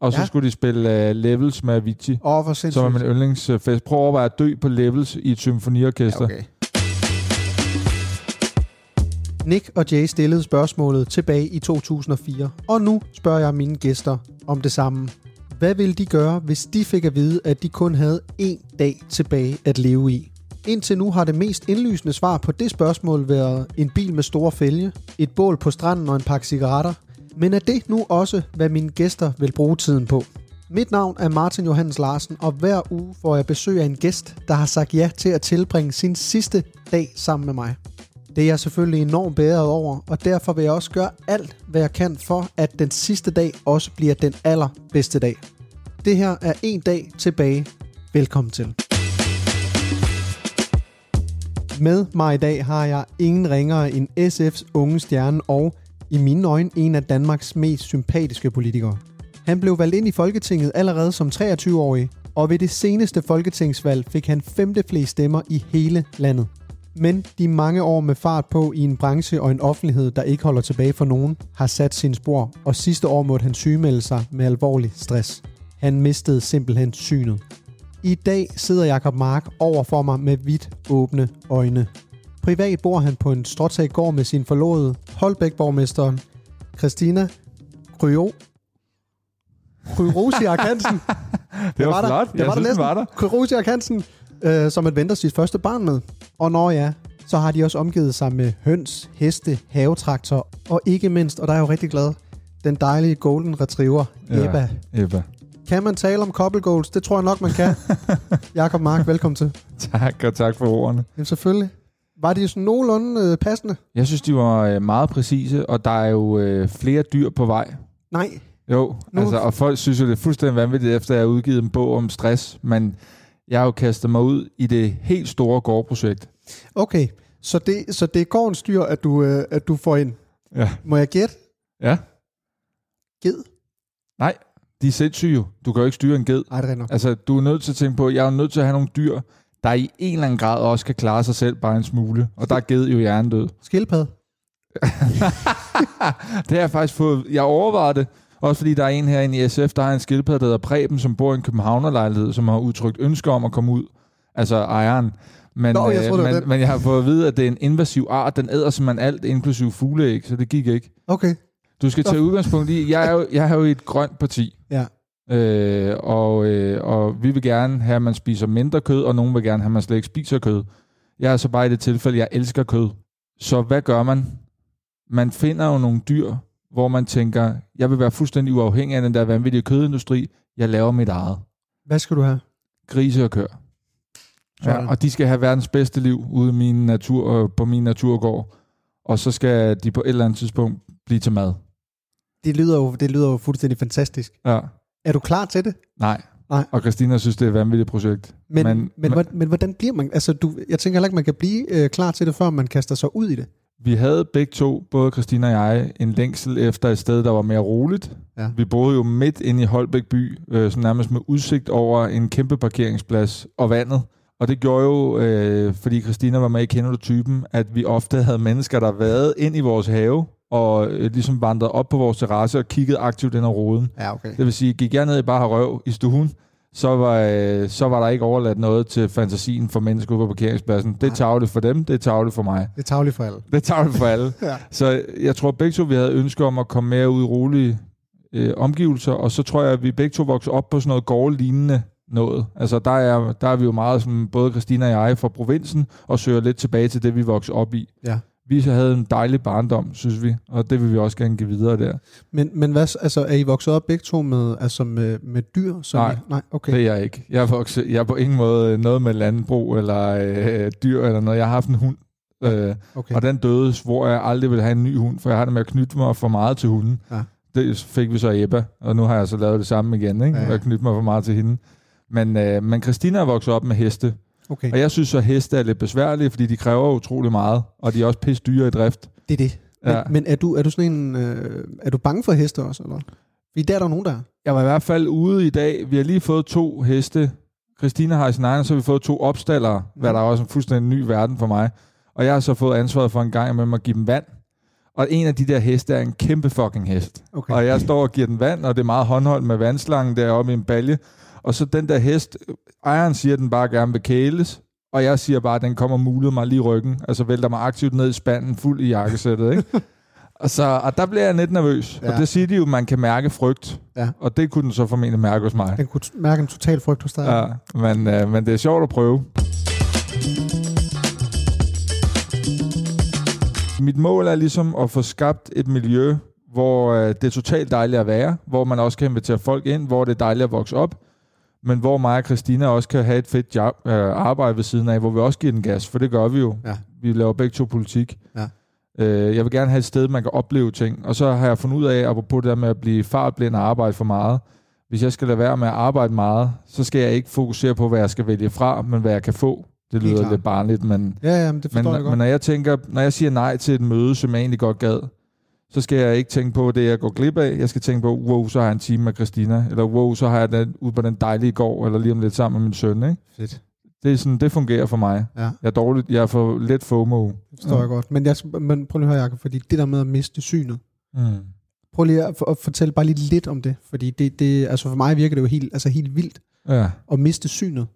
og så Ja. skulle de spille uh, Levels med Avicii, Åh, hvor som er sindssygt. min yndlingsfest. Prøv at overveje at dø på Levels i et symfoniorkester. Ja, okay. Nick og Jay stillede spørgsmålet tilbage i 2004, og nu spørger jeg mine gæster om det samme. Hvad ville de gøre, hvis de fik at vide, at de kun havde én dag tilbage at leve i? Indtil nu har det mest indlysende svar på det spørgsmål været en bil med store fælge, et bål på stranden og en pakke cigaretter. Men er det nu også, hvad mine gæster vil bruge tiden på? Mit navn er Martin Johannes Larsen, og hver uge får jeg besøg af en gæst, der har sagt ja til at tilbringe sin sidste dag sammen med mig. Det er jeg selvfølgelig enormt bedre over, og derfor vil jeg også gøre alt, hvad jeg kan for, at den sidste dag også bliver den allerbedste dag. Det her er en dag tilbage. Velkommen til. Med mig i dag har jeg ingen ringere end SF's unge stjerne og, i mine øjne, en af Danmarks mest sympatiske politikere. Han blev valgt ind i Folketinget allerede som 23-årig, og ved det seneste folketingsvalg fik han femte flest stemmer i hele landet. Men de mange år med fart på i en branche og en offentlighed, der ikke holder tilbage for nogen, har sat sin spor, og sidste år måtte han sygemelde sig med alvorlig stress. Han mistede simpelthen synet. I dag sidder Jakob Mark over for mig med vidt åbne øjne. Privat bor han på en stråtag gård med sin forlovede, Holbæk-borgmesteren, Christina Kryo. Kryrosiak Hansen. Det var, var der. flot. Det jeg var der synes, næsten. var der. Kryrosiak Hansen, øh, som at venter sit første barn med. Og når ja, så har de også omgivet sig med høns, heste, havetraktor og ikke mindst, og der er jeg jo rigtig glad, den dejlige golden retriever, Ja. Ebba. Ebba. Kan man tale om couple goals? Det tror jeg nok, man kan. Jakob Mark, velkommen til. Tak, og tak for ordene. Jamen selvfølgelig. Var de sådan nogenlunde øh, passende? Jeg synes, de var øh, meget præcise, og der er jo øh, flere dyr på vej. Nej. Jo, Nu- altså, og folk synes jo, det er fuldstændig vanvittigt, efter jeg har udgivet en bog om stress, men jeg har jo kastet mig ud i det helt store gårdprojekt. Okay, så det, så det er gårdens dyr, at du, øh, at du får ind. Ja. Må jeg gætte? Ja. Ged? Nej, de er sindssyge. Du kan jo ikke styre en ged. Ej, det er nok. Altså, du er nødt til at tænke på, jeg er nødt til at have nogle dyr, der i en eller anden grad også kan klare sig selv bare en smule. Og der er ged jo hjernedød. Skildpadde? det har jeg faktisk fået... Jeg overvejede det, også fordi der er en herinde i SF, der har en skildpadde, der hedder Preben, som bor i en københavnerlejlighed, som har udtrykt ønske om at komme ud. Altså ejeren. Men, Nå, jeg øh, det var men, men jeg har fået at vide, at det er en invasiv art. Den æder simpelthen alt, inklusive fugleæg, så det gik ikke. Okay. Du skal tage udgangspunkt i, jeg er jo, jeg er jo i et grønt parti. Ja. Øh, og, øh, og vi vil gerne have, at man spiser mindre kød, og nogen vil gerne have, at man slet ikke spiser kød. Jeg er så bare i det tilfælde, jeg elsker kød. Så hvad gør man? Man finder jo nogle dyr, hvor man tænker, jeg vil være fuldstændig uafhængig af den der vanvittige kødindustri. Jeg laver mit eget. Hvad skal du have? Grise og køer. Ja, og de skal have verdens bedste liv ude i min natur, øh, på min naturgård. Og så skal de på et eller andet tidspunkt blive til mad. Det lyder jo, det lyder jo fuldstændig fantastisk. Ja. Er du klar til det? Nej. Nej. Og Christina synes, det er et vanvittigt projekt. Men, men, Men- men, men, hvordan bliver man... Altså, du, jeg tænker heller ikke, man kan blive øh, klar til det, før man kaster sig ud i det. Vi havde begge to, både Christina og jeg, en længsel efter et sted, der var mere roligt. Ja. Vi boede jo midt inde i Holbæk by, øh, sådan nærmest med udsigt over en kæmpe parkeringsplads og vandet. Og det gjorde jo, øh, fordi Christina var med i Kender du typen, at vi ofte havde mennesker, der været ind i vores have, og øh, ligesom vandrede op på vores terrasse og kiggede aktivt ind ad roden. Ja, okay. Det vil sige, gik jeg ned i bare røv i stuen, så var, øh, så var der ikke overladt noget til fantasien for mennesker ude på parkeringspladsen. Det er tavligt for dem, det er tavligt for mig. Det er tavligt for alle. Det er tavligt for alle. Ja. Så jeg tror begge to, vi havde ønske om at komme mere ud i rolige øh, omgivelser, og så tror jeg, at vi begge to voksede op på sådan noget gårdlignende noget. Altså der er, der er vi jo meget som både Christina og jeg fra provinsen, og søger lidt tilbage til det, vi voksede op i. Ja. Vi havde en dejlig barndom, synes vi, og det vil vi også gerne give videre der. Men, men hvad, altså, er I vokset op begge to med, altså med, med dyr? Som Nej. I, nej, okay. Det er jeg ikke. Jeg er, vokset, jeg er på ingen måde noget med landbrug eller øh, dyr eller noget. Jeg har haft en hund, øh, okay. og den døde, hvor jeg aldrig ville have en ny hund, for jeg har det med at knytte mig for meget til hunden. Ja. Det fik vi så Ebba, og nu har jeg så lavet det samme igen, ikke? Ja, Ja, knytte mig for meget til hende. Men, øh, men Christina er vokset op med heste, okay. og jeg synes så, at heste er lidt besværlige, fordi de kræver utrolig meget, og de er også pisse dyre i drift. Det er det. Men, Ja. men er, du, er du sådan en... Øh, er du bange for heste også, eller? Fordi der er der nogen, der er. Jeg var i hvert fald ude i dag. Vi har lige fået to heste. Christina har i sin egen, så har vi fået to opstallere, hvad der er også en fuldstændig ny verden for mig. Og jeg har så fået ansvaret for en gang med at give dem vand. Og en af de der heste er en kæmpe fucking hest. Okay. Og jeg står og giver den vand, og det er meget håndholdt med vandslangen deroppe i en balje. Og så den der hest, ejeren siger, at den bare gerne vil kæles, og jeg siger bare, at den kommer mulet mig lige i ryggen, altså vælter mig aktivt ned i spanden, fuld i jakkesættet, ikke? og, så, og der bliver jeg lidt nervøs. Ja. Og det siger de jo, at man kan mærke frygt. Ja. Og det kunne den så formentlig mærke hos mig. Den kunne mærke en total frygt hos dig. Ja, men, øh, men det er sjovt at prøve. Mit mål er ligesom at få skabt et miljø, hvor øh, det er totalt dejligt at være, hvor man også kan invitere folk ind, hvor det er dejligt at vokse op, men hvor mig og Christina også kan have et fedt job, øh, arbejde ved siden af, hvor vi også giver den gas, for det gør vi jo. Ja. Vi laver begge to politik. Ja. Øh, jeg vil gerne have et sted, man kan opleve ting, og så har jeg fundet ud af, apropos det der med at blive fartblind og arbejde for meget, hvis jeg skal lade være med at arbejde meget, så skal jeg ikke fokusere på, hvad jeg skal vælge fra, men hvad jeg kan få. Det lyder lidt barnligt, men, Ja, ja, men det men, jeg godt. men når jeg tænker, når jeg siger nej til et møde, som jeg egentlig godt gad, så skal jeg ikke tænke på det, jeg går glip af. Jeg skal tænke på, wow, så har jeg en time med Christina, eller wow, så har jeg den ud på den dejlige gård, eller lige om lidt sammen med min søn. Ikke? Fedt. Det, er sådan, det fungerer for mig. Ja, Jeg er dårligt, jeg er for let FOMO. det forstår Ja. jeg godt. Men, jeg, men prøv lige at høre, Jacob, fordi det der med at miste synet, Mm. prøv lige at, at fortælle bare lige lidt om det, fordi det, det, altså for mig virker det jo helt, altså helt vildt Ja. at miste synet.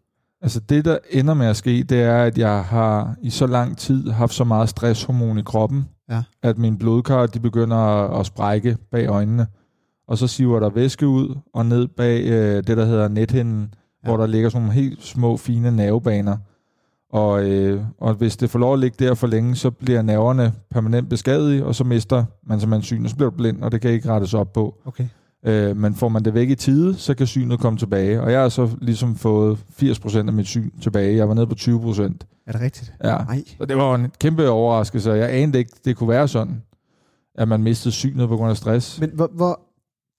Altså det, der ender med at ske, det er, at jeg har i så lang tid haft så meget stresshormon i kroppen, Ja. at mine blodkar de begynder at, at sprække bag øjnene. Og så siver der væske ud og ned bag øh, det, der hedder nethinden, ja. hvor der ligger sådan nogle helt små, fine nervebaner. Og, øh, og hvis det får lov at ligge der for længe, så bliver nerverne permanent beskadiget, og så mister man simpelthen syn, og så bliver du blind, og det kan ikke rettes op på. Okay. Øh, men får man det væk i tide, så kan synet komme tilbage. Og jeg har så ligesom fået 80% af mit syn tilbage. Jeg var nede på 20%. Er det rigtigt? Ja. Nej. Så det var en kæmpe overraskelse. Jeg anede ikke, det kunne være sådan, at man mistede synet på grund af stress. Men hvor, hvor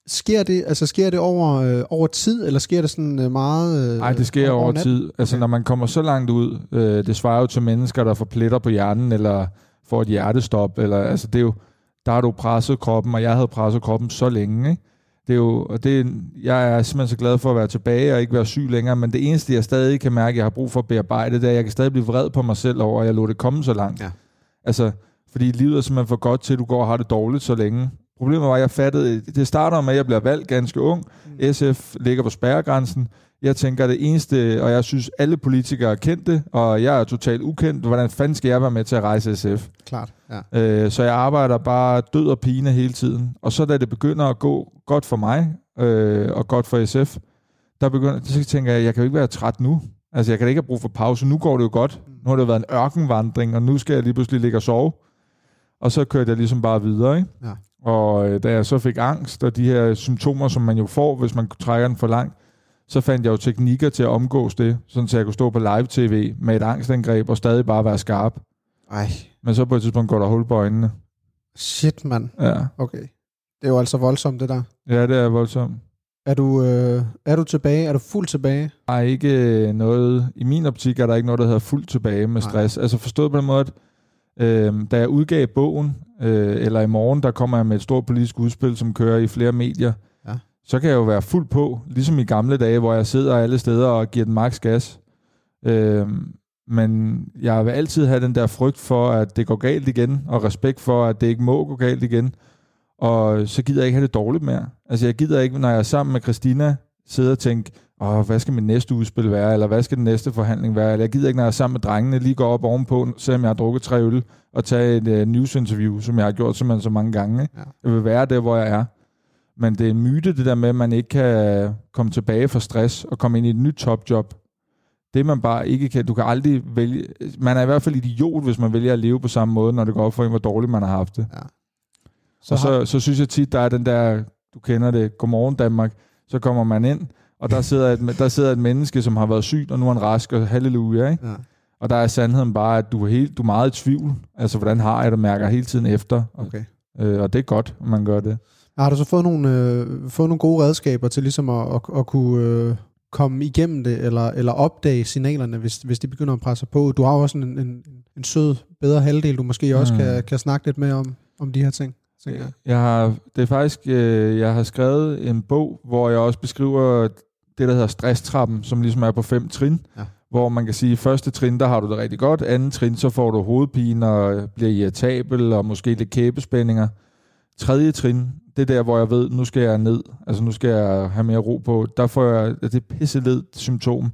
sker det, altså sker det over, øh, over tid, eller sker det sådan øh, meget... Øh, Nej, det sker over natten? tid. Altså, Okay. når man kommer så langt ud, øh, det svarer jo til mennesker, der får pletter på hjernen, eller får et hjertestop, eller, altså, det er jo, der har du presset kroppen, og jeg havde presset kroppen så længe, ikke? Det er jo, og det, jeg er simpelthen så glad for at være tilbage og ikke være syg længere, men det eneste, jeg stadig kan mærke, jeg har brug for at bearbejde, det er, at jeg kan stadig blive vred på mig selv over, at jeg lå det komme så langt. Ja. Altså, fordi livet er simpelthen for godt til, at du går og har det dårligt så længe. Problemet var, at jeg fattede, det starter med, at jeg bliver valgt ganske ung. Mm. SF ligger på spærregrænsen. Jeg tænker, det eneste, og jeg synes, alle politikere er kendte, og jeg er totalt ukendt. Hvordan fanden skal jeg være med til at rejse SF? Klart, ja. Øh, så jeg arbejder bare død og pine hele tiden. Og så da det begynder at gå godt for mig, øh, og godt for SF, der begynder, så tænker jeg, jeg kan jo ikke være træt nu. Altså, jeg kan da ikke have brug for pause. Nu går det jo godt. Nu har det jo været en ørkenvandring, og nu skal jeg lige pludselig ligge og sove. Og så kørte jeg ligesom bare videre, ikke? Ja. Og øh, da jeg så fik angst, og de her symptomer, som man jo får, hvis man trækker den for langt, så fandt jeg jo teknikker til at omgås det, sådan så jeg kunne stå på live-tv med et angstangreb og stadig bare være skarp. Ej, Men så på et tidspunkt går der hul på øjnene. shit, mand. Ja, Okay. Det er jo altså voldsomt, det der. ja det er voldsomt. Er du, øh, er du tilbage? Er du fuldt tilbage? Der er ikke øh, noget, i min optik er der ikke noget, der hedder fuldt tilbage med Nej. stress. Altså forstået på den måde, at øh, da jeg udgav bogen, øh, eller i morgen, der kommer jeg med et stort politisk udspil, som kører i flere medier. Så kan jeg jo være fuld på, ligesom i gamle dage, hvor jeg sidder alle steder og giver den max gas. Øh, men jeg vil altid have den der frygt for, at det går galt igen, og respekt for, at det ikke må gå galt igen. Og så gider jeg ikke have det dårligt mere. Altså jeg gider ikke, når jeg er sammen med Christina, sidde og tænke, Åh, hvad skal min næste udspil være, eller hvad skal den næste forhandling være, eller jeg gider ikke, når jeg er sammen med drengene, lige gå op ovenpå, selvom jeg har drukket tre øl, og tage et uh, newsinterview, som jeg har gjort simpelthen så mange gange. Ja. Jeg vil være der, hvor jeg er. Men det er en myte, det der med, at man ikke kan komme tilbage fra stress og komme ind i et nyt topjob. Det man bare ikke kan, du kan aldrig vælge, man er i hvert fald idiot, hvis man vælger at leve på samme måde, når det går op for en, hvor dårligt man har haft det. Så og har, så, så synes jeg tit, der er den der, du kender det, godmorgen Danmark, så kommer man ind, og der sidder, et, der sidder et menneske, som har været syg, og nu er han rask, og halleluja, ikke? ja. Og der er sandheden bare, at du er, helt, du er meget i tvivl. Altså, hvordan har jeg det, mærker hele tiden efter. Og, Okay. øh, og det er godt, at man gør det. Har du så fået nogle, øh, fået nogle gode redskaber til ligesom at, at, at kunne øh, komme igennem det, eller, eller opdage signalerne, hvis, hvis de begynder at presse på? Du har jo også en, en, en sød, bedre halvdel, du måske også Mm. kan, kan snakke lidt mere om, om de her ting. jeg. Jeg har, det er faktisk, øh, jeg har skrevet en bog, hvor jeg også beskriver det, der hedder stresstrappen, som ligesom er på fem trin, Ja. hvor man kan sige, første trin, der har du det rigtig godt. Anden trin, så får du hovedpine og bliver irritabel og måske lidt kæbespændinger. Tredje trin, det er der, hvor jeg ved, nu skal jeg ned. Altså nu skal jeg have mere ro på. Der får jeg det pisseled symptom.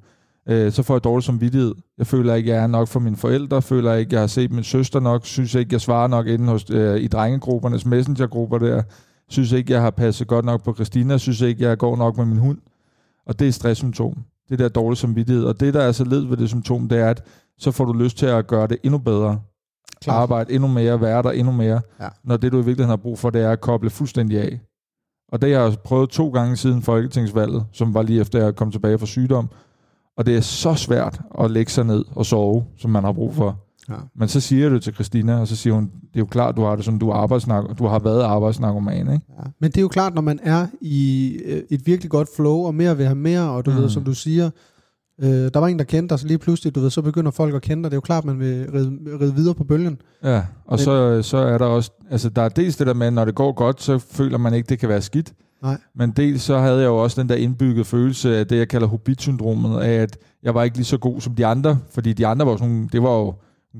Øh, så får jeg dårlig samvittighed. Jeg føler ikke, jeg er nok for mine forældre. Føler ikke, jeg har set min søster nok. Synes ikke, jeg svarer nok inde hos, øh, i drengegruppernes messengergrupper der. Synes ikke, jeg har passet godt nok på Christina. Synes ikke, jeg går nok med min hund. Og det er stresssymptom. Det der dårlige samvittighed. Og det, der er så led ved det symptom, det er, at så får du lyst til at gøre det endnu bedre. Klart. Arbejde endnu mere, være der endnu mere. Ja. Når det, du i virkeligheden har brug for, det er at koble fuldstændig af. Og det har jeg prøvet to gange siden folketingsvalget, som var lige efter, jeg kom tilbage fra sygdom. Og det er så svært at lægge sig ned og sove, som man har brug for. Ja. Men så siger jeg det til Christina, og så siger hun, det er jo klart, du har det sådan, du, er du har været arbejdsnarkoman, ikke? Ja. Men det er jo klart, når man er i øh, et virkelig godt flow, og mere vil have mere, og du mm. ved, som du siger, øh, der var en, der kendte dig, så lige pludselig, du ved, så begynder folk at kende dig. Det er jo klart, man vil ride, ride videre på bølgen. Ja, og Men, så, så er der også, altså der er dels det der med, når det går godt, så føler man ikke, det kan være skidt. Nej. Men dels så havde jeg jo også den der indbyggede følelse af det, jeg kalder hobbit-syndromet, af at jeg var ikke lige så god som de andre, fordi de andre var sådan, det var jo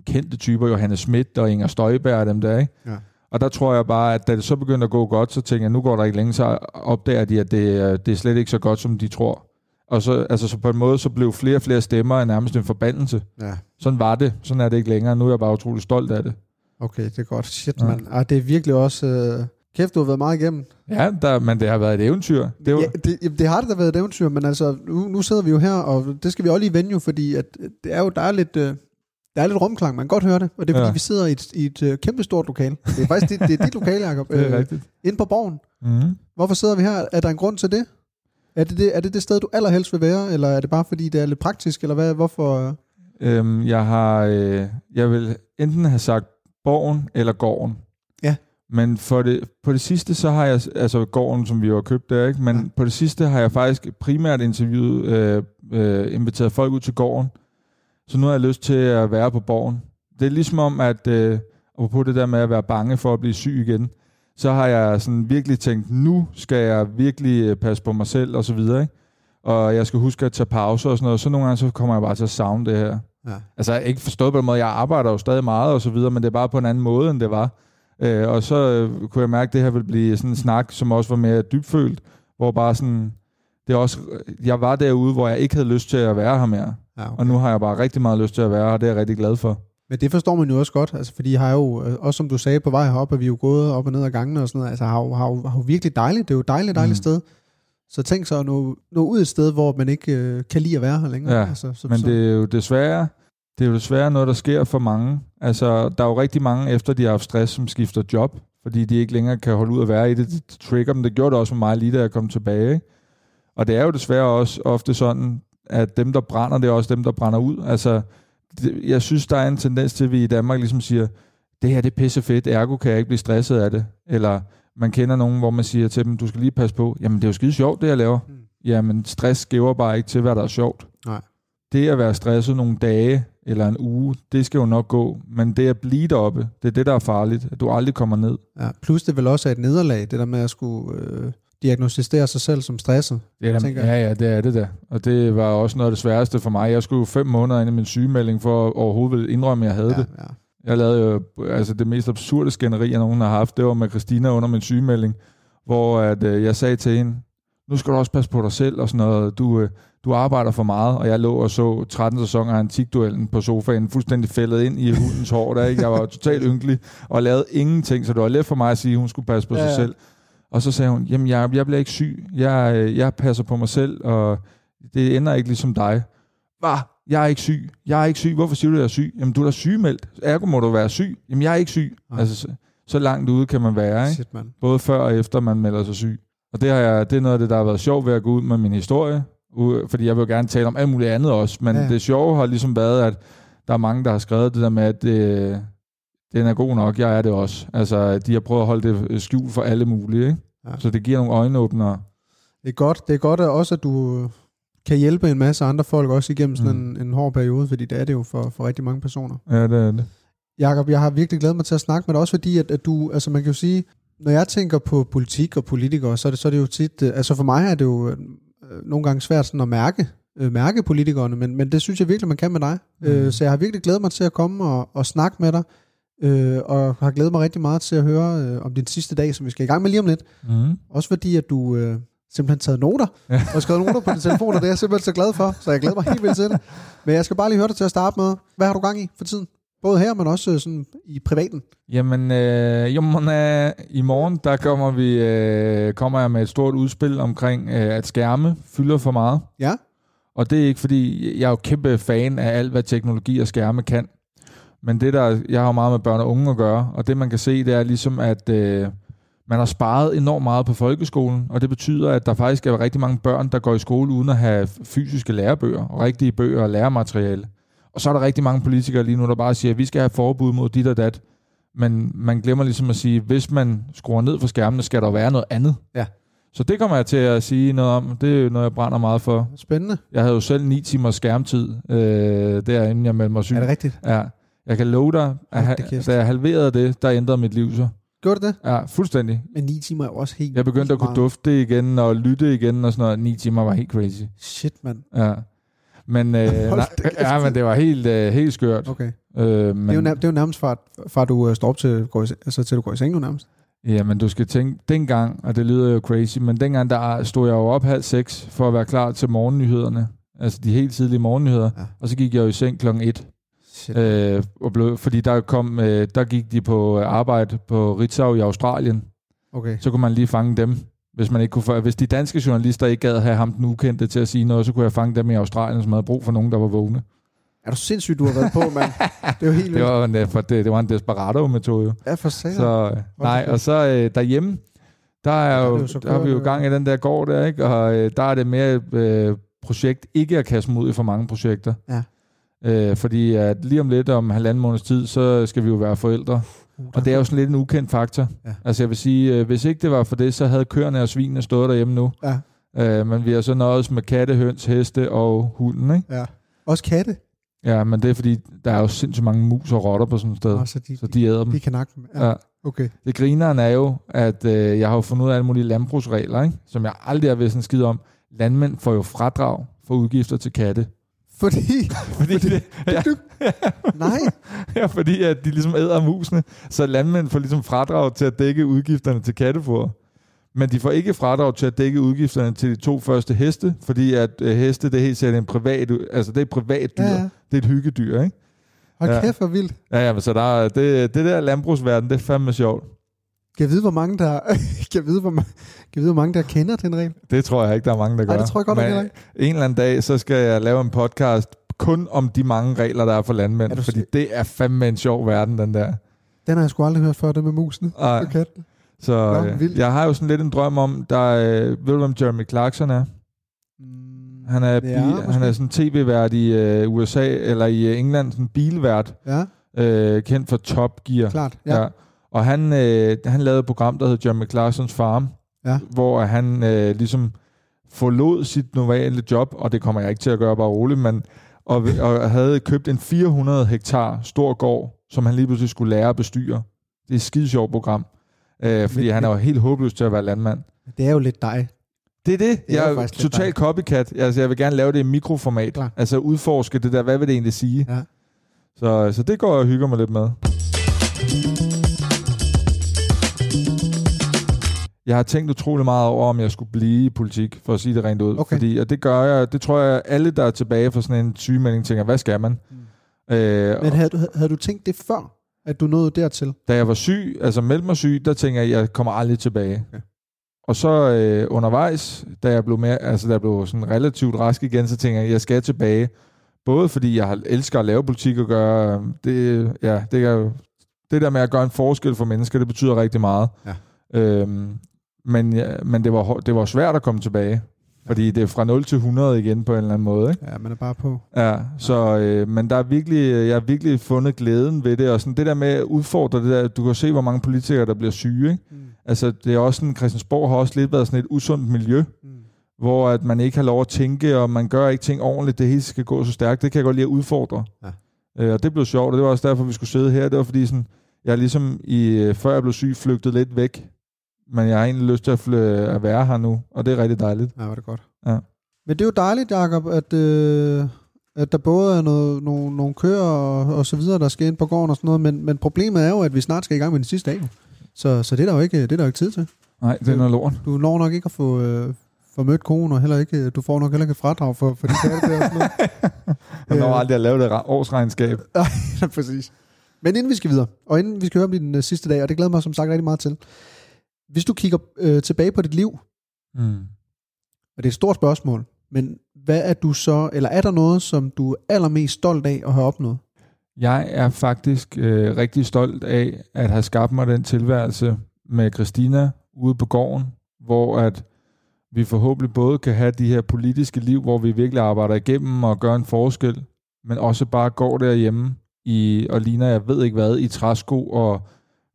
kendte typer, Johannes Schmidt og Inger Støjberg og dem der, ikke? Ja. Og der tror jeg bare, at da det så begyndte at gå godt, så tænker jeg, nu går der ikke længe, så opdager de, at det, det er slet ikke så godt, som de tror. Og så, altså, så på en måde, så blev flere og flere stemmer nærmest en forbandelse. Ja. Sådan var det. Sådan er det ikke længere. Nu er jeg bare utrolig stolt af det. Okay, det er godt. Shit, ja. mand. Ah, det er virkelig også... Øh Kæft, du har været meget igennem. Ja, der, men det har været et eventyr. Det, var... ja, det, det har det da været et eventyr, men altså, nu, nu sidder vi jo her, og det skal vi også lige vende jo, fordi at det er jo, der er lidt, øh, der er lidt rumklang, man kan godt høre det, og det er fordi, ja. vi sidder i et, i et uh, kæmpe stort lokal. Det er faktisk dit, det er dit lokal, Jacob. det er øh, rigtigt. Inde på borgen. Mm. Hvorfor sidder vi her? Er der en grund til det? Er det det, er det det sted, du allerhelst vil være, eller er det bare fordi, det er lidt praktisk, eller hvad? Hvorfor? Øhm, jeg har, øh, jeg vil enten have sagt borgen eller gården. Ja. Men for det, på det sidste, så har jeg, altså gården, som vi jo har købt der, ikke? men ja. på det sidste har jeg faktisk primært interviewet, øh, øh, inviteret folk ud til gården, så nu har jeg lyst til at være på borgen. Det er ligesom om, at øh, på det der med at være bange for at blive syg igen, så har jeg sådan virkelig tænkt, nu skal jeg virkelig øh, passe på mig selv og så videre, ikke? Og jeg skal huske at tage pauser og sådan noget, så nogle gange så kommer jeg bare til at savne det her. Ja. Altså jeg ikke forstået på den måde, jeg arbejder jo stadig meget og så videre, men det er bare på en anden måde, end det var. Øh, og så øh, kunne jeg mærke, at det her ville blive sådan en snak, som også var mere dybfølt, hvor bare sådan, det er også, jeg var derude, hvor jeg ikke havde lyst til at være her mere. Ja, okay. Og nu har jeg bare rigtig meget lyst til at være her, og det er jeg rigtig glad for. Men det forstår man jo også godt, altså, fordi jeg har jo, øh, også som du sagde, på vej herop, at vi er jo gået op og ned ad gangene og sådan noget, altså har jo, har jo, har jo virkelig dejligt, det er jo et dejligt, dejligt mm. sted. Så tænk så at nå, nå ud et sted, hvor man ikke øh, kan lide at være her længere. Ja, altså, så, men det er jo desværre, det er jo desværre noget, der sker for mange. Altså, der er jo rigtig mange, efter de har haft stress, som skifter job, fordi de ikke længere kan holde ud at være i det. Det trigger dem. Det gjorde det også for mig lige, da jeg kom tilbage. Ikke? Og det er jo desværre også ofte sådan, at dem, der brænder, det er også dem, der brænder ud. Altså, jeg synes, der er en tendens til, at vi i Danmark ligesom siger, det her det er pisse fedt, ergo kan jeg ikke blive stresset af det. Eller man kender nogen, hvor man siger til dem, du skal lige passe på, jamen det er jo skide sjovt, det jeg laver. Mm. Jamen stress giver bare ikke til, hvad der er sjovt. Nej. Det at være stresset nogle dage eller en uge, det skal jo nok gå. Men det at blive deroppe, det er det, der er farligt, at du aldrig kommer ned. Ja, plus det vil også er et nederlag, det der med at skulle øh, diagnostisere sig selv som stresset. Det er, tænker, ja, ja, det er det der. Og det var også noget af det sværeste for mig. Jeg skulle fem måneder ind i min sygemelding for at overhovedet indrømme, at jeg havde ja, det. Ja. Jeg lavede jo altså det mest absurde skænderi, jeg nogen har haft. Det var med Christina under min sygemelding, hvor at, øh, jeg sagde til hende, nu skal du også passe på dig selv og sådan noget. Du, øh, du arbejder for meget, og jeg lå og så 13 sæsoner af Antikduellen på sofaen, fuldstændig fældet ind i hundens hår. Der, ikke? Jeg var totalt ynkelig og lavede ingenting, så det var let for mig at sige, at hun skulle passe på ja, sig selv. Og så sagde hun, jamen jeg, jeg bliver ikke syg, jeg, øh, jeg passer på mig selv, og det ender ikke ligesom dig. Hvad? Jeg er ikke syg. Jeg er ikke syg. Hvorfor siger du, at jeg er syg? Jamen, du er da sygemeldt. Ergo må du være syg. Jamen, jeg er ikke syg. Nej. Altså, så, så langt ude kan man være, ikke? Shit, man. Både før og efter, man melder sig syg. Og det, har jeg, det er noget af det, der har været sjovt ved at gå ud med min historie, fordi jeg vil jo gerne tale om alt muligt andet også, men ja. det sjove har ligesom været, at der er mange, der har skrevet det der med, at det, den er god nok, jeg er det også. Altså, de har prøvet at holde det skjult for alle mulige, ikke? Ja. Så det giver nogle øjenåbnere. Det er godt, det er godt også, at du kan hjælpe en masse andre folk også igennem sådan mm. en, en hård periode, fordi det er det jo for, for rigtig mange personer. Ja, det er det. Jakob, jeg har virkelig glædet mig til at snakke med dig, også fordi, at, at du, altså man kan jo sige, når jeg tænker på politik og politikere, så er det, så er det jo tit, øh, altså for mig er det jo øh, nogle gange svært sådan at mærke, øh, mærke politikerne, men, men det synes jeg virkelig, man kan med dig. Mm. Øh, så jeg har virkelig glædet mig til at komme og, og snakke med dig, øh, og har glædet mig rigtig meget til at høre øh, om din sidste dag, som vi skal i gang med lige om lidt. Mm. Også fordi, at du øh, simpelthen taget noter, ja. og skrevet noter på din telefon, og det er jeg simpelthen så glad for, så jeg glæder mig helt vildt til det. Men jeg skal bare lige høre dig til at starte med. Hvad har du gang i for tiden? Både her, men også øh, sådan i privaten. Jamen, øh, jamen øh, i morgen, der kommer, vi, øh, kommer jeg med et stort udspil omkring, øh, at skærme fylder for meget. Ja. Og det er ikke fordi, jeg er jo kæmpe fan af alt, hvad teknologi og skærme kan. Men det der, jeg har jo meget med børn og unge at gøre, og det man kan se, det er ligesom, at øh, man har sparet enormt meget på folkeskolen, og det betyder, at der faktisk er rigtig mange børn, der går i skole uden at have fysiske lærebøger, og rigtige bøger og læremateriale. Og så er der rigtig mange politikere lige nu, der bare siger, at vi skal have forbud mod dit og dat. Men man glemmer ligesom at sige, hvis man skruer ned for skærmene, skal der være noget andet. Ja. Så det kommer jeg til at sige noget om. Det er noget, jeg brænder meget for. Spændende. Jeg havde jo selv 9 timers skærmtid, øh, der inden jeg meldte mig syg. Er det rigtigt? Ja. Jeg kan love dig, at ha- da jeg halverede det, der ændrede mit liv så. Gjorde det? Ja, fuldstændig. Men 9 timer er jo også helt Jeg begyndte at kunne dufte igen og lytte igen og sådan noget. 9 timer var helt crazy. Shit, mand. Ja. Men, øh, nej, ja, men det var helt, øh, helt skørt. Okay. Øh, men, Det er, jo det er jo nærmest fra, fra du øh, står op til, går i, altså, til du går i seng nu nærmest. Ja, men du skal tænke, dengang, og det lyder jo crazy, men dengang der stod jeg jo op halv seks for at være klar til morgennyhederne. Altså de helt tidlige morgennyheder. Ja. Og så gik jeg jo i seng klokken et. Shit. Øh, og blev, fordi der, kom, øh, der gik de på arbejde på Ritzau i Australien. Okay. Så kunne man lige fange dem. Hvis, man ikke kunne, hvis de danske journalister ikke gad have ham den ukendte til at sige noget, så kunne jeg fange dem i Australien, som havde brug for nogen, der var vågne. Er du sindssygt, du har været på, mand? Det er jo helt Det var, en, øh, for det, det var en desperado-metode. jo. Ja, for satan. Så, øh, nej, og så øh, derhjemme, der, er Ja, er jo, jo så der har vi jo gang i den der gård der, ikke? og øh, der er det mere øh, projekt ikke at kaste ud i for mange projekter. Ja. Øh, fordi at lige om lidt, om halvanden måneds tid, så skal vi jo være forældre. Uh, Og det er jo sådan lidt en ukendt faktor. Ja. Altså jeg vil sige, øh, hvis ikke det var for det, så havde køerne og svinene stået derhjemme nu. Ja, Øh, men vi har så nøjes med katte, høns, heste og hunden. Ikke? ja. Også katte. Ja, men det er fordi, der er jo sindssygt mange mus og rotter på sådan et sted. Oh, så de, Så de æder dem. de kan nakke dem. Ja. Ja. ja. Okay. Det grineren er jo, at øh, jeg har jo fundet ud af alle mulige landbrugsregler, ikke? som jeg aldrig har vidst en skid om. Landmænd får jo fradrag for udgifter til katte. Fordi... Fordi, det, ja, Nej. ja, fordi at de ligesom æder musene, så landmænd får ligesom fradrag til at dække udgifterne til kattefoder. Men de får ikke fradrag til at dække udgifterne til de to første heste, fordi at øh, heste, det er helt sikkert en privat, altså det er privat dyr. Ja, Ja. Det er et hyggedyr, ikke? Hold Ja. kæft, hvor vildt. Ja, ja, men så der, er- det, det der landbrugsverden, det er fandme sjovt. Kan jeg vide, hvor mange der, jeg vide, hvor, ma- kan jeg vide, hvor mange der kender den regel? Det tror jeg ikke, der er mange, der gør. Nej, det tror jeg godt Men ikke. En eller anden dag, så skal jeg lave en podcast kun om de mange regler, der er for landmænd. Er du fordi det er fandme en sjov verden, den der. Den har jeg sgu aldrig hørt før, det med musene. Ej. Og katten. Så Nå, øh, vildt. jeg har jo sådan lidt en drøm om, der er, ved du, hvem Jeremy Clarkson er? Mm, Han er, Ja, bil, han måske. er sådan tv-vært i øh, USA, eller i øh, England, sådan bilvært, Ja, øh, kendt for Top Gear. klart. Ja. Ja. Og han, øh, han lavede et program, der hed Jeremy Clarksons Farm, Ja. hvor han øh, ligesom forlod sit normale job, og det kommer jeg ikke til at gøre, bare roligt, men og, og havde købt en 400 hektar stor gård, som han lige pludselig skulle lære at bestyre. Det er et skide sjovt program, øh, fordi Men- han er jo helt håbløs til at være landmand. Det er jo lidt dig. Det er det. Det er jeg er faktisk lidt total copycat. Altså, jeg vil gerne lave det i mikroformat. Klar. Altså udforske det der, hvad vil det egentlig sige? Ja. Så, så det går jeg og hygger mig lidt med. Jeg har tænkt utrolig meget over, om jeg skulle blive i politik, for at sige det rent ud. Okay. Fordi, og det gør jeg, det tror jeg, alle, der er tilbage fra sådan en sygemelding, tænker, hvad skal man? Mm. Øh, Men havde du, havde du tænkt det før, at du nåede dertil? da jeg var syg, altså meldte mig syg, der tænker jeg, jeg kommer aldrig tilbage. Okay. Og så øh, undervejs, da jeg blev mere, altså da jeg blev sådan relativt rask igen, så tænker jeg, jeg skal tilbage. Både fordi jeg elsker at lave politik og gøre, det, ja, det, er, det der med at gøre en forskel for mennesker, det betyder rigtig meget. Ja. Øhm, men ja, men det, var, det var svært at komme tilbage. Fordi det er fra 0 til 100 igen på en eller anden måde. Ikke? Ja, man er bare på. Ja, så, øh, men der er virkelig, jeg har virkelig fundet glæden ved det, og sådan det der med at udfordre det der, du kan se, hvor mange politikere, der bliver syge, ikke? Mm. Altså, det er også sådan, Christiansborg har også lidt været sådan et usundt miljø, Mm. hvor at man ikke har lov at tænke, og man gør ikke ting ordentligt, det hele skal gå så stærkt, det kan jeg godt lide at udfordre. Ja. Øh, og det blev sjovt, og det var også derfor, vi skulle sidde her, det var fordi sådan, jeg ligesom, i, øh, før jeg blev syg, flygtede lidt væk, men jeg har egentlig lyst til at, fly, at være her nu, og det er rigtig dejligt. Ja, var det godt. Ja. Men det er jo dejligt, Jacob, at, øh, at der både er noget, nogle, nogle køer og, og så videre, der skal ind på gården og sådan noget, men, men problemet er jo, at vi snart skal i gang med den sidste dag. Så, så det er der jo ikke, det er der jo ikke tid til. Nej, det er noget lort. Du når nok ikke at få, øh, få mødt konen, og heller ikke, du får nok heller ikke et fradrag for, for de katte der og sådan noget. Jeg når Øh. aldrig at lave det årsregnskab. Ja, præcis. Men inden vi skal videre, og inden vi skal høre om din øh, sidste dag, og det glæder mig som sagt rigtig meget til. Hvis du kigger øh, tilbage på dit liv, Mm. og det er et stort spørgsmål, men hvad er du så, eller er der noget, som du er allermest stolt af at have opnået? Jeg er faktisk øh, rigtig stolt af at have skabt mig den tilværelse med Christina ude på gården, hvor at vi forhåbentlig både kan have de her politiske liv, hvor vi virkelig arbejder igennem og gør en forskel, men også bare går derhjemme i, og ligner jeg ved ikke hvad, i træsko og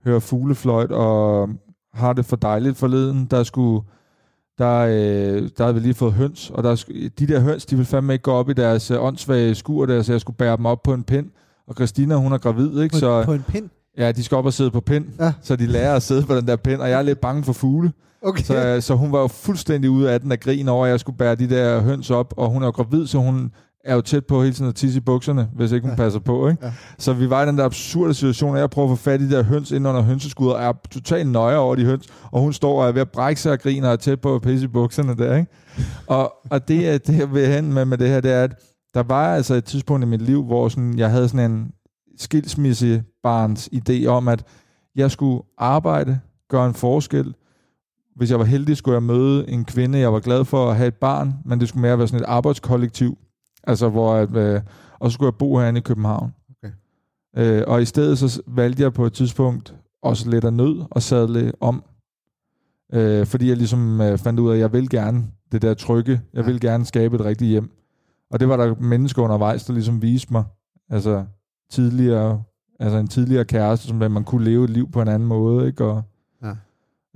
hører fuglefløjt og har det for dejligt forleden. Der skulle der, øh, der havde vi lige fået høns, og der, de der høns, de ville fandme ikke gå op i deres øh, åndssvage skur der, så jeg skulle bære dem op på en pind. Og Christina, hun er gravid, ikke? På, Så på en pind? ja, de skal op og sidde på pind, Ja. så de lærer at sidde på den der pind, og jeg er lidt bange for fugle. Okay. Så, øh, så hun var jo fuldstændig ude af den af grin over, at jeg skulle bære de der høns op, og hun er jo gravid, så hun er jo tæt på hele tiden at tisse i bukserne, hvis ikke hun Ja. passer på. Ikke? Ja. Så vi var i den der absurde situation, at jeg prøver at få fat i de der høns ind under hønseskuddet, og er totalt nøje over de høns, og hun står og er ved at brække sig og griner og er tæt på at pisse i bukserne der. Ikke? Og, og det, er- det jeg vil hen med, med det her, det er, at der var altså et tidspunkt i mit liv, hvor sådan, jeg havde sådan en skilsmissebarns idé om, at jeg skulle arbejde, gøre en forskel. Hvis jeg var heldig, skulle jeg møde en kvinde, jeg var glad for at have et barn, men det skulle mere være sådan et arbejdskollektiv. Altså, hvor at, øh, og så skulle jeg bo herinde i København. Okay. Øh, og i stedet så valgte jeg på et tidspunkt også lidt af nød og sadle om. Øh, fordi jeg ligesom øh, fandt ud af, at jeg vil gerne det der trygge. Jeg Ja. vil gerne skabe et rigtigt hjem. Og det var der mennesker undervejs, der ligesom viste mig. Altså tidligere, altså en tidligere kæreste, som man kunne leve et liv på en anden måde, ikke? Og, Ja.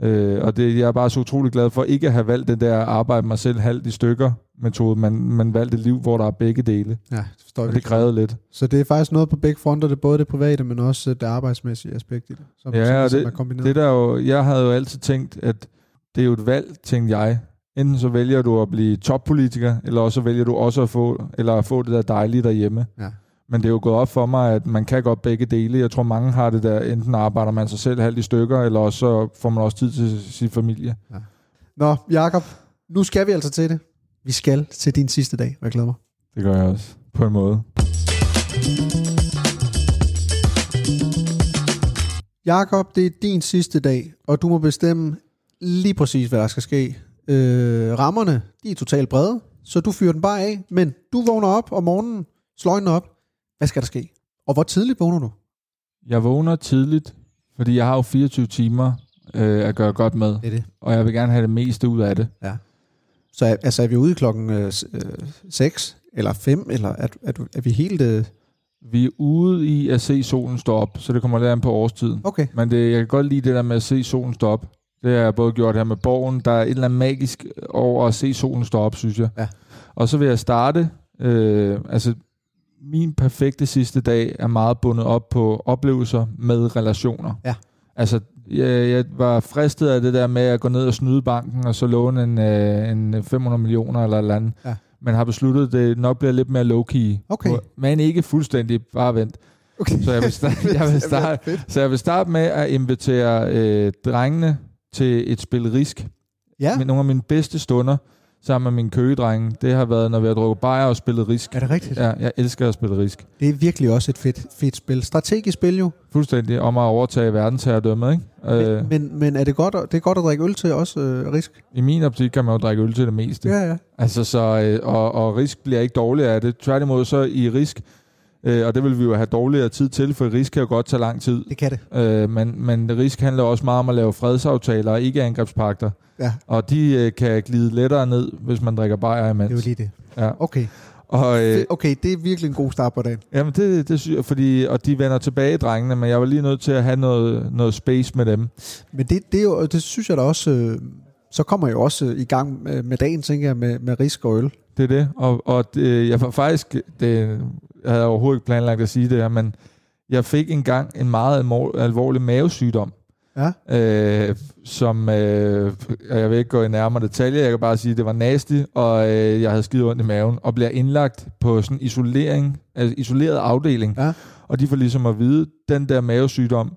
øh, og det, jeg er bare så utrolig glad for ikke at have valgt den der arbejde mig selv halvt i stykker metode, men, men valgt et liv, hvor der er begge dele. Ja, det forstår jeg Og det krævede lidt. Så det er faktisk noget på begge fronter, det både det private, men også det arbejdsmæssige aspekt i det. Som, Ja, som, som det- er kombineret. Det der jo, jeg havde jo altid tænkt, at det er jo et valg, tænkte jeg. Enten så vælger du at blive toppolitiker, eller også så vælger du også at få, eller at få det der dejlige derhjemme. Ja. Men det er jo gået op for mig, at man kan godt begge dele. Jeg tror, mange har det der, enten arbejder man sig selv halvt i stykker, eller også så får man også tid til sin familie. Nå, Jakob, nu skal vi altså til det. Vi skal til din sidste dag, og jeg glæder mig. Det gør jeg også, på en måde. Jakob, det er din sidste dag, og du må bestemme lige præcis, hvad der skal ske. Øh, rammerne, de er totalt brede, så du fyrer den bare af, men du vågner op om morgenen, slår øjnene op. Hvad skal der ske? Og hvor tidligt vågner du? Jeg vågner tidligt, fordi jeg har jo 24 timer øh, at gøre godt med, Det er det. og jeg vil gerne have det meste ud af det. Så er, altså, er vi ude klokken øh, 6 eller 5, eller er, er, er vi helt... Øh... Vi er ude i at se solen stå op, så det kommer lidt an på årstiden. Okay, Men det, jeg kan godt lide det der med at se solen stå op. Det har jeg både gjort her med borgen. Der er et eller andet magisk over at se solen stå op, synes jeg. Ja. Og så vil jeg starte. Øh, altså, min perfekte sidste dag er meget bundet op på oplevelser med relationer. Ja. Altså, jeg, jeg var fristet af det der med at gå ned og snyde banken, og så låne en, øh, en 500 millioner eller et eller andet. Ja. Men har besluttet, at det nok bliver lidt mere low-key. Okay. Men ikke fuldstændig bare vent. okay. Så jeg vil, starte, jeg vil, starte, så jeg vil starte med at invitere øh, drengene til et spil risk. Ja, Med nogle af mine bedste stunder sammen med mine køgedrenge, det har været, når vi har drukket bajer og spillet risk. er det rigtigt? Ja, jeg elsker at spille risk. Det er virkelig også et fedt, fedt spil. Strategisk spil jo. Fuldstændig om at overtage verdensherredømmet, ikke? Øh, Men, men, men er det godt, at- det er godt at drikke øl til også, øh, Risk? I min optik kan man jo drikke øl til det meste. Ja, ja. Altså, så, øh, og, og risk bliver ikke dårligere af det. Tværtimod så i risk, øh, og det vil vi jo have dårligere tid til, for risk kan jo godt tage lang tid. Det kan det. Øh, men, men risk handler også meget om at lave fredsaftaler og ikke angrebspakter. Ja, Og de øh, kan glide lettere ned, hvis man drikker bajer imens. det er jo lige det. Ja. Okay. Og, øh, Okay, det er virkelig en god start på dagen. jamen det, det synes jeg, fordi, og de vender tilbage, drengene, men jeg var lige nødt til at have noget, noget space med dem. Men det, det, er jo, det synes jeg da også, øh, så kommer jeg jo også i gang med, med dagen, tænker jeg, med, med risk og øl. Det er det. Og, og det, jeg var faktisk, det, jeg havde overhovedet ikke planlagt at sige det her, men jeg fik engang en meget alvorlig mavesygdom. Ja. øh, som, øh, jeg vil ikke gå i nærmere detaljer, jeg kan bare sige, at det var nasty, og øh, jeg havde skide ondt i maven, og bliver indlagt på sådan isolering, altså isoleret afdeling, Ja. og de får ligesom at vide, den der mavesygdom,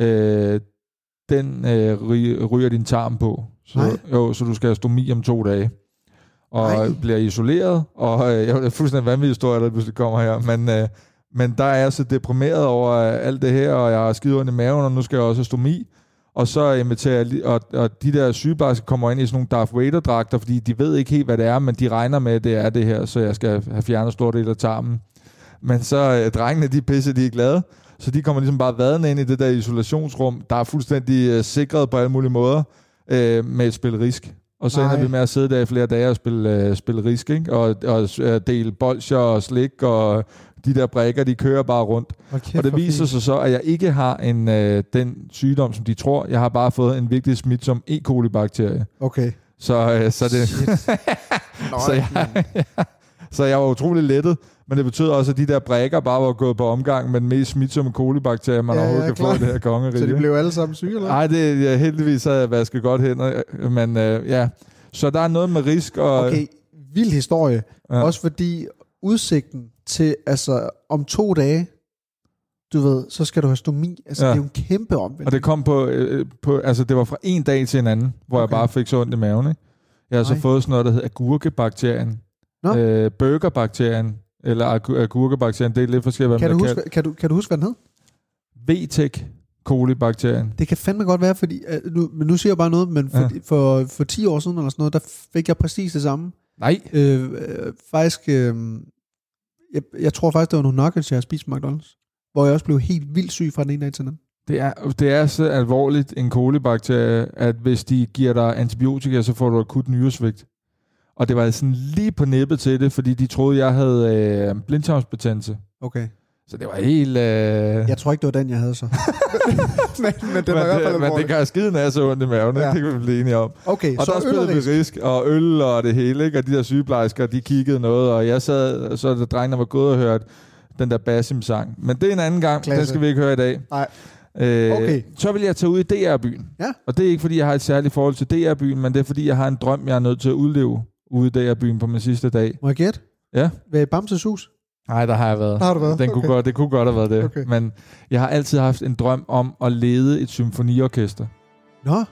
øh, den øh, ry- ryger din tarm på. Så, Nej. jo, så du skal have stomi om to dage. Og Nej. bliver isoleret, og øh, jeg er fuldstændig vanvittig historie, der pludselig kommer her, men, øh, men der er jeg så deprimeret over øh, alt det her, og jeg har skide ondt i maven, og nu skal jeg også have stomi. Og så inviterer jeg, og, og de der sygeplejersker kommer ind i sådan nogle Darth Vader-dragter, fordi de ved ikke helt, hvad det er, men de regner med, at det er det her, så jeg skal have fjernet stor del af tarmen. Men så øh, drengene, de er pisse, de er glade, så de kommer ligesom bare vadende ind i det der isolationsrum, der er fuldstændig øh, sikret på alle mulige måder, øh, med et spil risk. Og så Nej. ender vi med at sidde der i flere dage og spille, øh, spille risk, ikke? Og, og øh, dele bolcher og slik, og de der brækker, de kører bare rundt. Okay, Og det viser sig så, at jeg ikke har en øh, den sygdom, som de tror. Jeg har bare fået en vigtig smitsom E. coli-bakterie. Okay. Så, øh, så, det, Shit. så, jeg, så jeg var utrolig lettet. Men det betød også, at de der brækker bare var gået på omgang med den mest smitsomme kolibakterie, man Ja, ja, ja, overhovedet kan klar. få i det her kongerige. Så de blev alle sammen syge, eller? Nej, det ja, heldigvis har jeg vasket godt hænder. Men øh, ja, så der er noget med risk. Og, Okay, vild historie. Ja. Også fordi udsigten til, altså om to dage, du ved, så skal du have stomi. Altså, Ja. det er jo en kæmpe omvendt. Og det kom på, øh, på, altså det var fra en dag til en anden, hvor okay. jeg bare fik så ondt i maven. Ikke? Jeg har så Nej. fået sådan noget, der hedder agurkebakterien. Nå. Øh, burgerbakterien, eller agu- agurkebakterien, det er lidt forskelligt, kan, hvad du man huske, kan, du, kan du huske, hvad den hed? VTEC kolibakterien. Det kan fandme godt være, fordi, uh, nu, men nu siger jeg bare noget, men for, ja. for, for 10 år siden eller sådan noget, der fik jeg præcis det samme. Nej. Øh, øh, faktisk, øh, jeg, jeg tror faktisk, det var nogle nuggets, jeg har spist på McDonald's, hvor jeg også blev helt vildt syg fra den ene dag til den anden. Det er, det er så alvorligt, en kolibakterie, at hvis de giver dig antibiotika, så får du akut nyresvigt. Og det var sådan lige på nippet til det, fordi de troede, jeg havde øh, blindtarmsbetændelse. Okay. Så det var helt... Øh, Jeg tror ikke, det var den, jeg havde så. men, men det var i hvert fald men, men det gør skiden af så ondt i maven, ja. Det kan vi blive enige om. Okay, Og så der og spillede vi risk, og øl og det hele, ikke? og de der sygeplejersker, de kiggede noget, og jeg sad, så der drengene var gået og hørt den der Basim-sang. Men det er en anden gang, Klasse. den skal vi ikke høre i dag. Nej. Øh, Okay. Så vil jeg tage ud i DR-byen. Ja. Og det er ikke, fordi jeg har et særligt forhold til DR-byen, men det er, fordi jeg har en drøm, jeg er nødt til at udleve ude i DR-byen på min sidste dag. Må jeg gætte? Ja. Ved Bamses hus? Nej, der har jeg været. Der har du været. Den kunne Okay. godt, det kunne godt have været det. Okay. Men jeg har altid haft en drøm om at lede et symfoniorkester. Nå,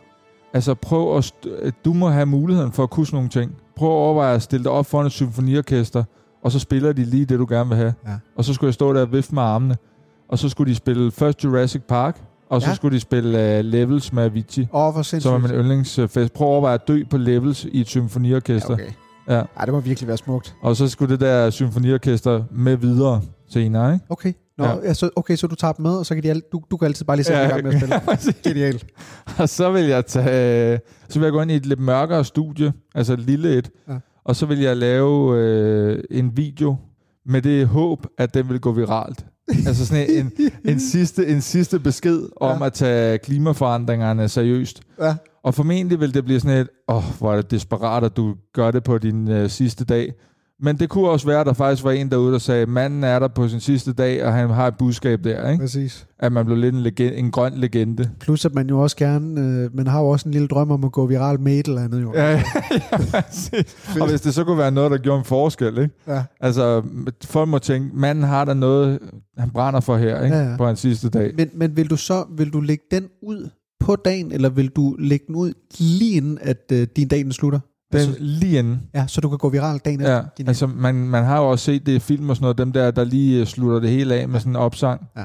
Altså prøv at... St- du må have muligheden for at kunne sådan nogle ting. Prøv at overveje at stille dig op foran et symfoniorkester, og så spiller de lige det, du gerne vil have. Ja. Og så skulle jeg stå der og vifte med armene. Og så skulle de spille først Jurassic Park, og så Ja. skulle de spille uh, Levels med Avicii, åh, hvor sindssygt. som er min yndlingsfest. Prøv at overveje at dø på Levels i et symfoniorkester. ja, okay. Ja. Ej, det må virkelig være smukt. Og så skulle det der symfoniorkester med videre senere, ikke? Okay. Nå, Ja. altså, okay, så du tager dem med, og så kan de al- du, du kan altid bare lige sætte ja, i gang med at spille. Genialt. Og så vil jeg tage, så vil jeg gå ind i et lidt mørkere studie, altså et lille et. Ja. og så vil jeg lave øh, en video med det håb, at den vil gå viralt. altså sådan en, en, sidste, en sidste besked om Ja. at tage klimaforandringerne seriøst. Ja. Og formentlig vil det blive sådan et, åh, oh, hvor er det desperat, at du gør det på din øh, sidste dag. Men det kunne også være, at der faktisk var en derude, der sagde, manden er der på sin sidste dag, og han har et budskab der, ikke? Præcis. At man blev lidt en, legende, en grøn legende. Plus at man jo også gerne, øh, man har jo også en lille drøm om at gå viral med et eller andet jo. Ja, ja. Og hvis det så kunne være noget, der gjorde en forskel, ikke? ja. Altså, folk må tænke, manden har der noget, han brænder for her, ikke? Ja, ja. På hans sidste dag. Men, men vil du så, vil du lægge den ud på dagen, eller vil du lægge den ud lige inden, at øh, din dag den slutter? Den Altså, lige inden. ja, så du kan gå viral dagen efter. Ja, Genialt. altså man, man har jo også set det i film og sådan noget, dem der, der lige øh, slutter det hele af med sådan en opsang. Ja.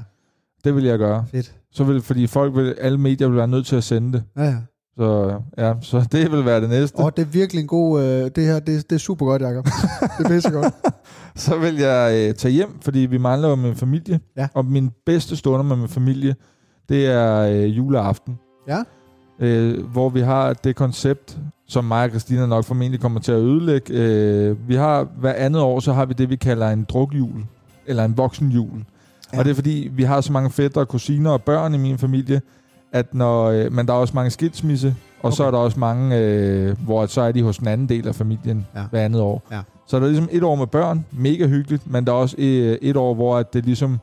Det vil jeg gøre. Fedt. Så vil, fordi folk vil, alle medier vil være nødt til at sende det. Ja, ja. Så ja, så det vil være det næste. Og det er virkelig en god, øh, det her, det, det er super godt, Jacob. det er pisse godt. Så vil jeg øh, tage hjem, fordi vi mangler jo min familie. Ja. Og min bedste stunder med min familie, det er øh, juleaften. Ja. Øh, hvor vi har det koncept, som mig og Christina nok formentlig kommer til at ødelægge. Øh, vi har hver andet år, så har vi det, vi kalder en drukjul. Eller en voksenjul. Ja. Og det er fordi, vi har så mange fætter, kusiner og børn i min familie, at når, øh, men der er også mange skilsmisse, og okay. så er der også mange, øh, hvor så er de hos den anden del af familien Ja. hver andet år. Ja. Så der er ligesom et år med børn, mega hyggeligt, men der er også øh, et år, hvor at det ligesom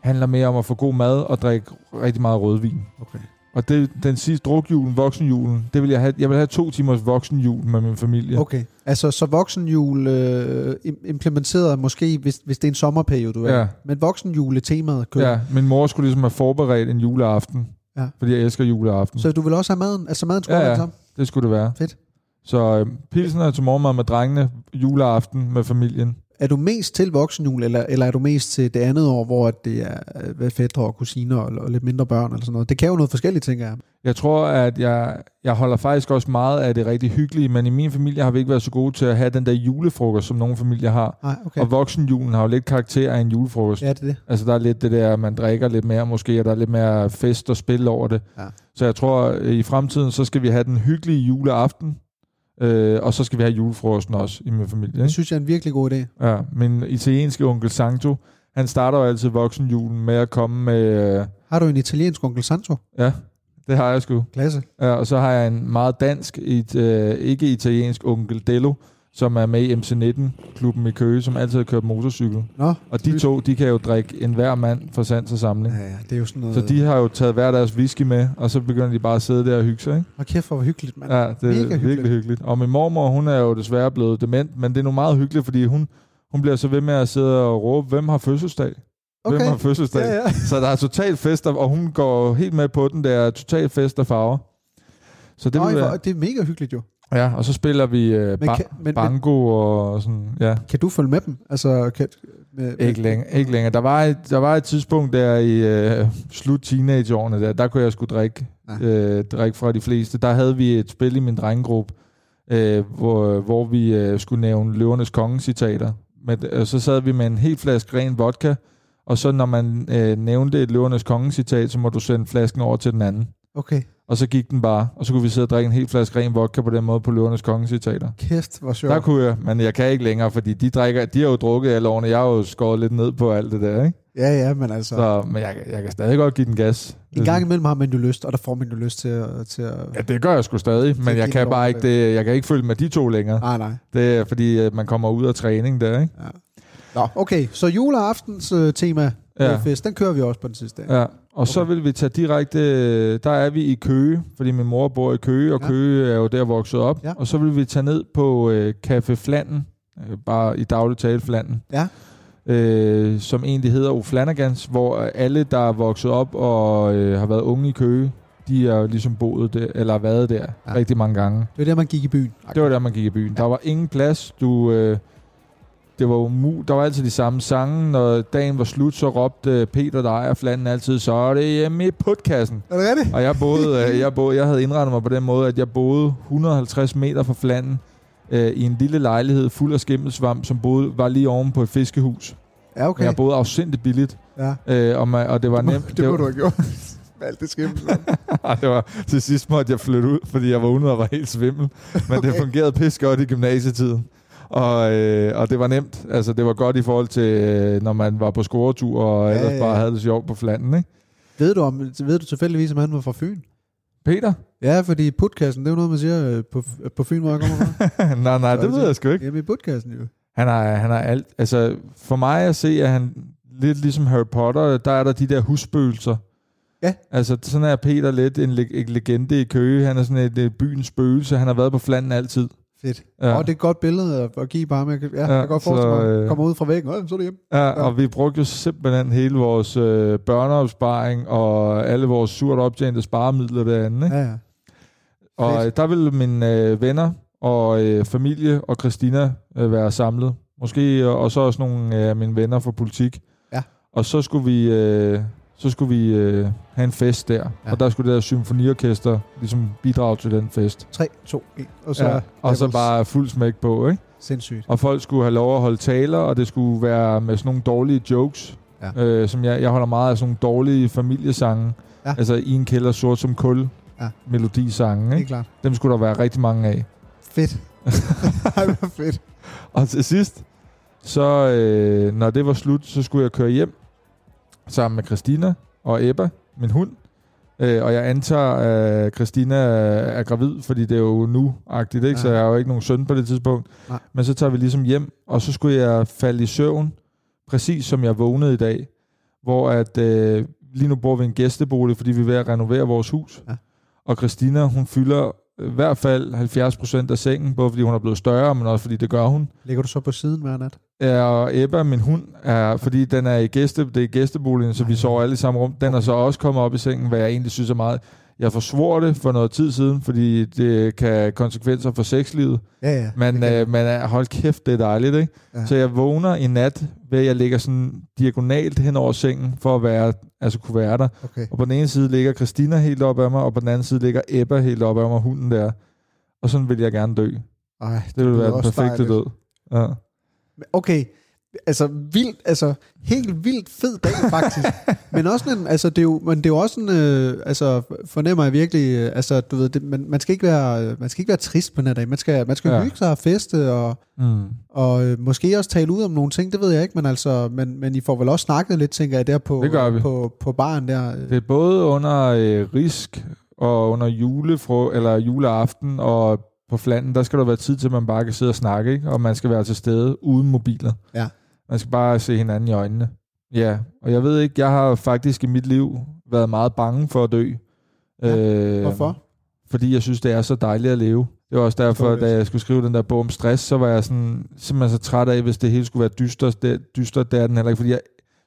handler mere om at få god mad og drikke rigtig meget rødvin. Okay. Og det, den sidste drukjulen, voksenjulen, det vil jeg have. Jeg vil have to timers voksenjul med min familie. Okay, altså så voksenjul øh, im- implementeret måske, hvis, hvis det er en sommerperiode, du er. Ja. Men voksenjule-temaet kører. Ja, min mor skulle ligesom have forberedt en juleaften. Ja. Fordi jeg elsker juleaften. Så du vil også have maden? Altså maden skulle Ja, ja, ja. ja. sammen? Det skulle det være. Fedt. Så øh, pilsen er til morgenmad med drengene, juleaften med familien. Er du mest til voksenjul, eller, eller er du mest til det andet år, hvor det er øh, hvad, fædre og kusiner og, og lidt mindre børn eller sådan noget? Det kan jo noget forskelligt, tænker jeg. Jeg tror, at jeg, jeg holder faktisk også meget af det rigtig hyggelige, men i min familie har vi ikke været så gode til at have den der julefrokost, som nogle familier har. Nej, okay. Og voksenjulen har jo lidt karakter af en julefrokost. Ja, det er det. Altså der er lidt det der, man drikker lidt mere måske, og der er lidt mere fest og spil over det. Ja. Så jeg tror, i fremtiden, så skal vi have den hyggelige juleaften, øh, og så skal vi have julefrokosten også i min familie. Det Ikke? synes jeg er en virkelig god idé. Ja, min italienske onkel Santo, han starter jo altid voksenjulen med at komme med... Øh, Har du en italiensk onkel Santo? ja, det har jeg sgu. Klasse. Ja, og så har jeg en meget dansk, et, øh, ikke italiensk onkel Dello, som er med i MC19-klubben i Køge, som altid har kørt motorcykel. Nå, Og de to, de kan jo drikke en hver mand for sans og samling. Ja, ja, det er jo sådan noget... Så de har jo taget hver deres whisky med, og så begynder de bare at sidde der og hygge sig, ikke? Hold kæft, hvor hyggeligt, mand. Ja, det er Mega virkelig hyggeligt. hyggeligt. Og min mormor, hun er jo desværre blevet dement, men det er nu meget hyggeligt, fordi hun, hun bliver så ved med at sidde og råbe, hvem har fødselsdag? Hvem Okay. har fødselsdag? Ja, ja. Så der er total fest, og hun går helt med på den der total fest og farver. Så det hvor- være, det er mega hyggeligt jo. Ja, og så spiller vi øh, ba- kan, men, bango og sådan, ja. kan du følge med dem? Altså, kan, med, Ikke længere, ikke længere. Der var et, der var et tidspunkt der i øh, slut teenageårene, der, der kunne jeg sgu drikke, Ja. øh, drikke fra de fleste. Der havde vi et spil i min drengegruppe, øh, hvor, hvor vi øh, skulle nævne Løvernes Konge-citater. Men, øh, så sad vi med en helt flaske ren vodka, og så når man øh, nævnte et Løvernes Konge-citat, så må du sende flasken over til den anden. Okay, Og så gik den bare, og så kunne vi sidde og drikke en helt flaske ren vodka på den måde på Løvernes Konge-citater. kæft, hvor sjovt. Der kunne jeg, men jeg kan ikke længere, fordi de, drikker, de har jo drukket alle årene. Jeg har jo skåret lidt ned på alt det der, ikke? Ja, ja, men altså... Så, men jeg, jeg kan stadig godt give den gas. En gang imellem har man jo lyst, og der får man jo lyst til at... Til at Ja, det gør jeg sgu stadig, men jeg kan bare ikke, det, jeg kan ikke følge med de to længere. nej, nej. Det er fordi, at man kommer ud af træning der, ikke? Nå, okay, så juleaftens øh, tema Ja. ja. fest, den kører vi også på den sidste dag. Ja, og så Okay. vil vi tage direkte, der er vi i Køge, fordi min mor bor i Køge, og Ja. Køge er jo der vokset op. Ja. Og så vil vi tage ned på øh, Café Flanden, øh, bare i daglig tale Flanden, Ja. øh, som egentlig hedder Oflanagans, hvor alle, der er vokset op og øh, har været unge i Køge, de er jo ligesom boet der, eller har været der Ja. ja. rigtig mange gange. Det var der, man gik i byen. Det var der, man gik i byen. Der var ingen plads. Du, øh, det var umu der var altid de samme sange. Når dagen var slut, så råbte Peter, der ejer flanden altid, så er det hjemme i putkassen. Er det rigtigt? Og jeg, boede, øh, jeg, boede, jeg havde indrettet mig på den måde, at jeg boede 150 meter fra flanden øh, i en lille lejlighed fuld af skimmelsvamp, som boede, var lige oven på et fiskehus. Ja, Okay. Men jeg boede afsindigt billigt, Ja. øh, og, man, og det var Det må, nemt. det må var, du have gjort. Alt det skimmel. Det var, til sidst måtte jeg flytte ud, fordi jeg vågnede og var helt svimmel. Men okay. det fungerede pis godt i gymnasietiden. Og, øh, og det var nemt. Altså, det var godt i forhold til, øh, når man var på scoretur og Ja, ellers ja. bare havde det sjovt på flanden, ikke? ved, du om, ved du tilfældigvis, om han var fra Fyn? Peter? Ja, fordi putkassen, det er jo noget, man siger øh, på, på Fyn, hvor jeg kommer fra. nej, nej, det ved jeg sgu ikke. Hjemme i putkassen jo. Han har, han har alt. Altså, for mig at se, at han lidt ligesom Harry Potter, der er der de der husspøgelser. Ja. Altså, sådan er Peter lidt en, en legende i Køge. Han er sådan et, et byens spøgelse. Han har været på flanden altid. Fedt. Ja. Ja. Og det er et godt billede at, give bare med. Ja, ja jeg kan godt forestille mig. øh, Kommer ud fra væggen, og så er det hjemme. Ja, og vi brugte jo simpelthen hele vores øh, børneopsparing og alle vores surt optjente sparemidler derinde. Ikke? Ja, ja. Og fedt. øh, der ville mine øh, venner og øh, familie og Christina øh, være samlet. Måske, øh, og så også nogle af mine venner fra politik. Ja. Og så skulle vi, øh, så skulle vi øh, have en fest der. Ja. Og der skulle det der symfoniorkester ligesom bidrage til den fest. 3, 2, 1. Og så, ja. Og så bare fuld smæk på, ikke? Sindssygt. Og folk skulle have lov at holde taler, og det skulle være med sådan nogle dårlige jokes. Ja. Øh, som jeg, jeg holder meget af sådan nogle dårlige familiesange. Ja. Altså i en kælder sort som kul. Ja. Melodisange. Ikke? klart. Dem skulle der være rigtig mange af. Fedt. Ej, hvor fedt. Og til sidst, så øh, når det var slut, så skulle jeg køre hjem sammen med Christina og Ebba, min hund. Øh, og jeg antager, at Christina er gravid, fordi det er jo nu-agtigt, ikke? så Ja. jeg har jo ikke nogen søn på det tidspunkt. Nej. Men så tager vi ligesom hjem, og så skulle jeg falde i søvn, præcis som jeg vågnede i dag. Hvor at, øh, lige nu bor vi i en gæstebolig, fordi vi er ved at renovere vores hus. Ja. Og Christina, hun fylder i hvert fald 70 procent af sengen, både fordi hun er blevet større, men også fordi det gør hun. Ligger du så på siden hver nat? Ja, og Ebba, min hund, er, fordi den er i gæste, det er gæsteboligen, så vi sover alle i samme rum. Den er så også kommet op i sengen, hvad jeg egentlig synes er meget. Jeg forsvor det for noget tid siden, fordi det kan konsekvenser for sexlivet. Ja, ja. Men, øh, men øh, hold kæft, det er dejligt, ikke? Ja. Så jeg vågner i nat, ved at jeg ligger sådan diagonalt hen over sengen, for at være, altså kunne være der. okay. Og på den ene side ligger Christina helt op af mig, og på den anden side ligger Ebba helt op af mig, hunden der. Og sådan vil jeg gerne dø. Ej, Det vil lyder være den perfekte dejligt. død. Ja. Okay, altså vildt, altså helt vildt fed dag faktisk. men også en, altså det er jo, men det er jo også en, øh, altså fornemmer jeg virkelig, øh, altså du ved, det, man, man skal ikke være, øh, man skal ikke være trist på den her dag. Man skal, man skal ja. Hygge sig og feste og, Mm. og øh, måske også tale ud om nogle ting, det ved jeg ikke, men altså, men, men I får vel også snakket lidt, tænker jeg, der på, Det gør vi. på, på baren der. øh. Det er både under øh, risk og under julefro eller juleaften og på flanden, der skal der være tid til, at man bare kan sidde og snakke, ikke? og man skal være til stede uden mobiler. Ja. Man skal bare se hinanden i øjnene. Ja, og jeg ved ikke, jeg har faktisk i mit liv været meget bange for at dø. Ja, Øh, Hvorfor? Fordi jeg synes, det er så dejligt at leve. Det var også derfor, da jeg skulle skrive den der bog om stress, så var jeg sådan, simpelthen så træt af, hvis det hele skulle være dystert. Det, dystert, det er den heller ikke, fordi jeg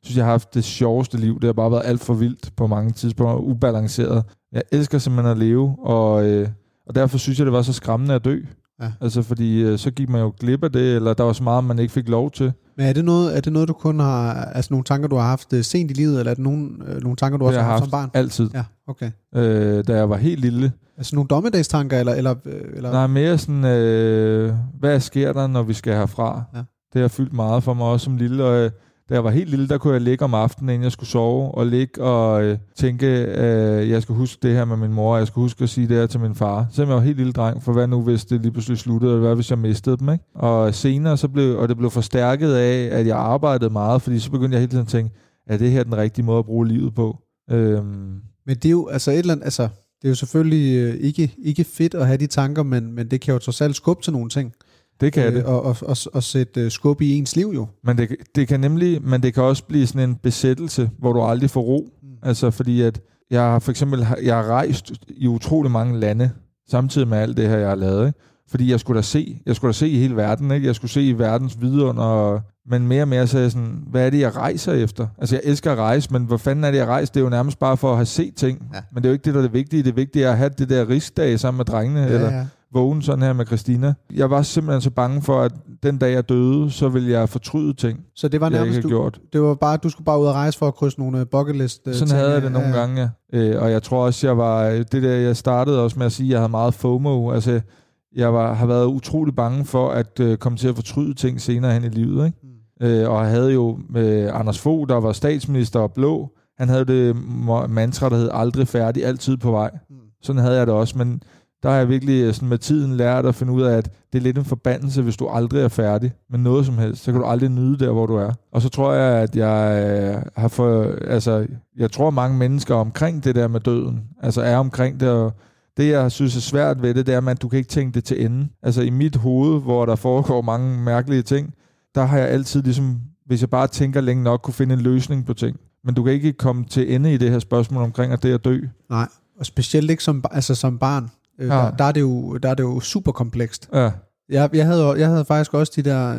synes, jeg har haft det sjoveste liv. Det har bare været alt for vildt på mange tidspunkter, ubalanceret. Jeg elsker simpelthen at leve, og, øh, og derfor synes jeg, det var så skræmmende at dø. Ja. Altså, fordi øh, så gik man jo glip af det, eller der var så meget, man ikke fik lov til. Men er det, noget, er det noget, du kun har, altså nogle tanker, du har haft øh, sent i livet, eller er det nogle, øh, nogle tanker, du også har jeg haft som barn? Altid. Ja, okay. Øh, da jeg var helt lille. Altså nogle dommedagstanker, eller, eller, eller Nej, mere sådan, øh, hvad sker der, når vi skal herfra? Ja. Det har fyldt meget for mig også som lille, og øh, da jeg var helt lille, der kunne jeg ligge om aftenen, inden jeg skulle sove, og ligge og øh, tænke, øh, jeg skal huske det her med min mor, og jeg skal huske at sige det her til min far. Selvom jeg var helt lille dreng, for hvad nu, hvis det lige pludselig sluttede, eller hvad hvis jeg mistede dem, ikke? Og senere, så blev, og det blev forstærket af, at jeg arbejdede meget, fordi så begyndte jeg hele tiden at tænke, er det her den rigtige måde at bruge livet på? Øhm, Men det er jo altså et eller andet, altså det er jo selvfølgelig øh, ikke, ikke fedt at have de tanker, men, men det kan jo trods alt skubbe til nogle ting det kan det. Og, og, og, og sætte øh, skub i ens liv jo. Men det, det kan nemlig, men det kan også blive sådan en besættelse, hvor du aldrig får ro. Mm. Altså fordi at jeg har for eksempel jeg har rejst i utrolig mange lande samtidig med alt det her jeg har lavet, ikke? Fordi jeg skulle da se, jeg skulle da se i hele verden, ikke? Jeg skulle se i verdens vidunder, og- men mere og mere så er jeg sådan, hvad er det jeg rejser efter? Altså jeg elsker at rejse, men hvor fanden er det jeg rejser? Det er jo nærmest bare for at have set ting. Ja. Men det er jo ikke det der er det vigtige. Det vigtige er at have det der rigsdag sammen med drengene, ja, eller ja. Vågen sådan her med Christina. Jeg var simpelthen så bange for, at den dag jeg døde, så ville jeg fortryde ting, Så det var nærmest, du, gjort. det var bare, du skulle bare ud og rejse for at krydse nogle øh, bucket list. øh, Sådan ting havde jeg af. det nogle ja. gange, ja. Øh, og jeg tror også, jeg var... Det der, jeg startede også med at sige, at jeg havde meget FOMO. Altså, jeg var, har været utrolig bange for at øh, komme til at fortryde ting senere hen i livet. Ikke? Mm. Øh, og jeg havde jo med Anders Fogh, der var statsminister og blå, han havde det mantra, der hed aldrig færdig, altid på vej. Mm. Sådan havde jeg det også, men der har jeg virkelig øh, sådan med tiden lært at finde ud af, at det er lidt en forbandelse, hvis du aldrig er færdig med noget som helst. Så kan du aldrig nyde der, hvor du er. Og så tror jeg, at jeg øh, har fået, altså, jeg tror mange mennesker omkring det der med døden, altså er omkring det, og det jeg synes er svært ved det, det er, at du kan ikke tænke det til ende. Altså i mit hoved, hvor der foregår mange mærkelige ting, der har jeg altid ligesom, hvis jeg bare tænker længe nok, kunne finde en løsning på ting. Men du kan ikke komme til ende i det her spørgsmål omkring, at det er at dø. Nej, og specielt ikke som, altså som barn. Øh, Ja. der, der, er det jo, der er det jo super komplekst. Ja, Jeg, jeg, havde, jeg havde faktisk også de der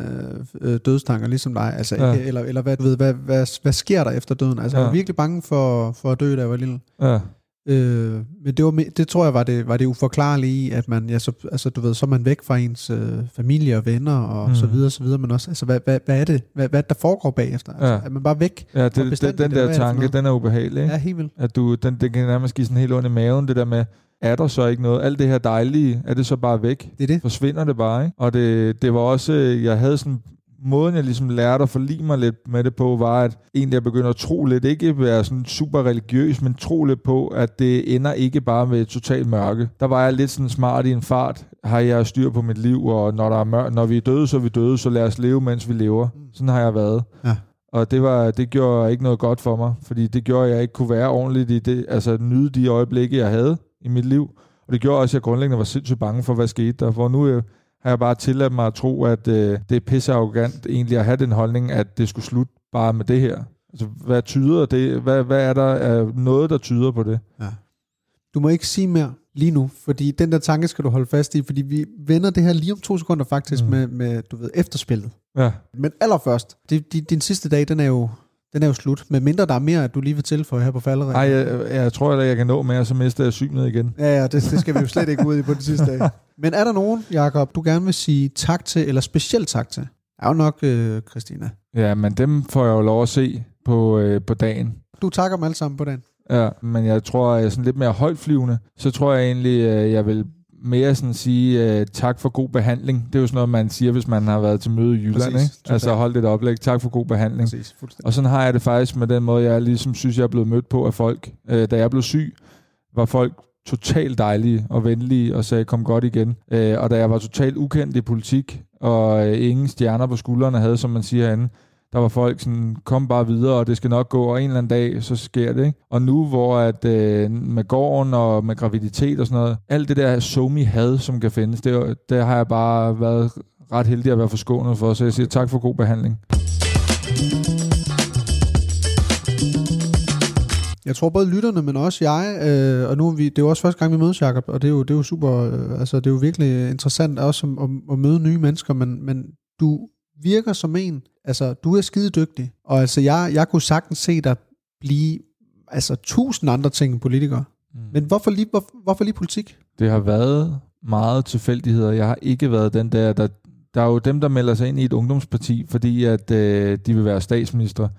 øh, øh, dødstanker, ligesom dig. Altså, Ja. eller, eller hvad, du ved, hvad, hvad, hvad sker der efter døden? Altså, ja. jeg var virkelig bange for, for at dø, da jeg var lille. ja, Øh, men det, var, det tror jeg var det, var det uforklarlige i, at man, ja, så, altså, du ved, så er man væk fra ens øh, familie og venner og Mm. så videre, så videre, men også, altså, hvad, hvad, hvad er det, hvad, hvad er der foregår bagefter? Altså, Ja. Er man bare væk? ja det, det, den der er for tanke, den er ubehagelig. Ikke? Ja, helt vildt. At du, den, den kan nærmest give sådan helt ondt i maven, det der med, er der så ikke noget? Alt det her dejlige, er det så bare væk? Det er det. Forsvinder det bare, ikke? Og det, det var også, øh, jeg havde sådan, måden jeg ligesom lærte at forlige mig lidt med det på, var at egentlig jeg begynder at tro lidt, ikke være sådan super religiøs, men tro lidt på, at det ender ikke bare med et totalt mørke. Der var jeg lidt sådan smart i en fart, har jeg styr på mit liv, og når, der er mør- når vi er døde, så er vi døde, så lad os leve, mens vi lever. Sådan har jeg været. Ja. Og det, var, det gjorde ikke noget godt for mig, fordi det gjorde, at jeg ikke kunne være ordentligt i det, altså nyde de øjeblikke, jeg havde i mit liv. Og det gjorde også, at jeg grundlæggende var sindssygt bange for, hvad skete der. For nu øh, har jeg bare tilladt mig at tro, at øh, det er pisse arrogant egentlig at have den holdning, at det skulle slutte bare med det her. Altså, hvad tyder det? Hvad, hvad er der af noget, der tyder på det? Ja. Du må ikke sige mere lige nu, fordi den der tanke skal du holde fast i, fordi vi vender det her lige om to sekunder faktisk mm. med, med, du ved, efterspillet. Ja. Men allerførst, det, din, din sidste dag, den er jo den er jo slut. Men mindre der er mere, at du lige vil tilføje her på falderækken. Nej, jeg, jeg tror, at jeg kan nå mere, så mister jeg synet igen. Ja, ja, det, det skal vi jo slet ikke ud i på den sidste dag. Men er der nogen, Jakob, du gerne vil sige tak til, eller specielt tak til? Er jo nok øh, Christina. Ja, men dem får jeg jo lov at se på, øh, på dagen. Du takker dem alle sammen på dagen. Ja, men jeg tror, at jeg er sådan lidt mere højtflyvende. Så tror jeg egentlig, at jeg vil mere sådan sige uh, tak for god behandling. Det er jo sådan noget, man siger, hvis man har været til møde i Jylland. Præcis, ikke? Altså hold det oplæg. Tak for god behandling. Præcis, og sådan har jeg det faktisk med den måde, jeg ligesom synes, jeg er blevet mødt på af folk. Uh, da jeg blev syg, var folk totalt dejlige og venlige og sagde, kom godt igen. Uh, og da jeg var totalt ukendt i politik, og uh, ingen stjerner på skuldrene havde, som man siger herinde, der var folk sådan, kom bare videre, og det skal nok gå, og en eller anden dag, så sker det. Ikke? Og nu, hvor at, øh, med gården og med graviditet og sådan noget, alt det der somi had, som kan findes, det, det har jeg bare været ret heldig at være forskånet for, så jeg siger tak for god behandling. Jeg tror både lytterne, men også jeg, øh, og nu er vi, det er jo også første gang, vi mødes, Jacob, og det er jo, det er jo super, øh, altså det er jo virkelig interessant også at, at, at møde nye mennesker, men, men du virker som en, altså du er skide dygtig, og altså jeg, jeg kunne sagtens se dig blive altså tusind andre ting end politiker. Mm. Men hvorfor lige, hvor, hvorfor lige politik? Det har været meget tilfældigheder. Jeg har ikke været den der, der, der er jo dem, der melder sig ind i et ungdomsparti, fordi at øh, de vil være statsminister.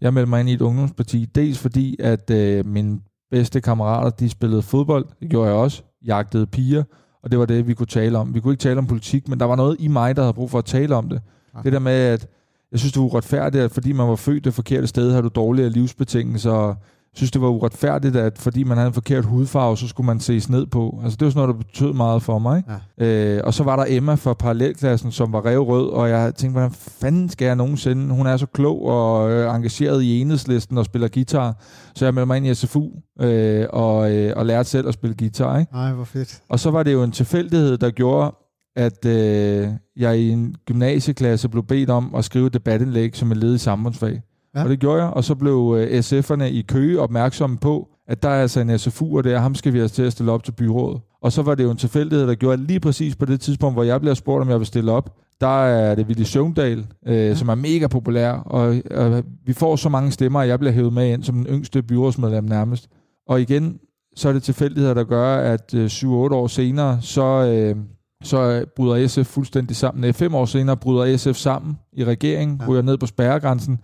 Jeg meldte mig ind i et ungdomsparti, dels fordi, at øh, mine bedste kammerater, de spillede fodbold, det gjorde jeg også, jagtede piger, og det var det, vi kunne tale om. Vi kunne ikke tale om politik, men der var noget i mig, der havde brug for at tale om det. Okay. Det der med, at jeg synes, det var uretfærdigt, at fordi man var født det forkerte sted, har du dårligere livsbetingelser. Jeg synes, det var uretfærdigt, at fordi man havde en forkert hudfarve, så skulle man ses ned på. Altså, det var sådan noget, der betød meget for mig. Ja. Øh, og så var der Emma fra parallelklassen, som var revrød, og jeg tænkte, hvordan fanden skal jeg nogensinde? Hun er så klog og øh, engageret i enhedslisten og spiller guitar. Så jeg meldte mig ind i SFU øh, og, øh, og lærte selv at spille guitar. Ikke? Ej, hvor fedt. Og så var det jo en tilfældighed, der gjorde, at øh, jeg i en gymnasieklasse blev bedt om at skrive debatindlæg som et led i samfundsfag. Ja. Og det gjorde jeg, og så blev øh, SF'erne i Køge opmærksomme på, at der er altså en SFU, og det er ham skal vi have til at stille op til byrådet. Og så var det jo en tilfældighed, der gjorde, at lige præcis på det tidspunkt, hvor jeg bliver spurgt, om jeg vil stille op, der er det Willy Søvndal, øh, ja. som er mega populær, og øh, vi får så mange stemmer, at jeg bliver hævet med ind som den yngste byrådsmedlem nærmest. Og igen, så er det tilfældigheder, der gør, at øh, 7-8 år senere, så... Øh, så bryder SF fuldstændig sammen. Fem år senere bryder SF sammen i regeringen, ja. ryger ned på spærregrænsen,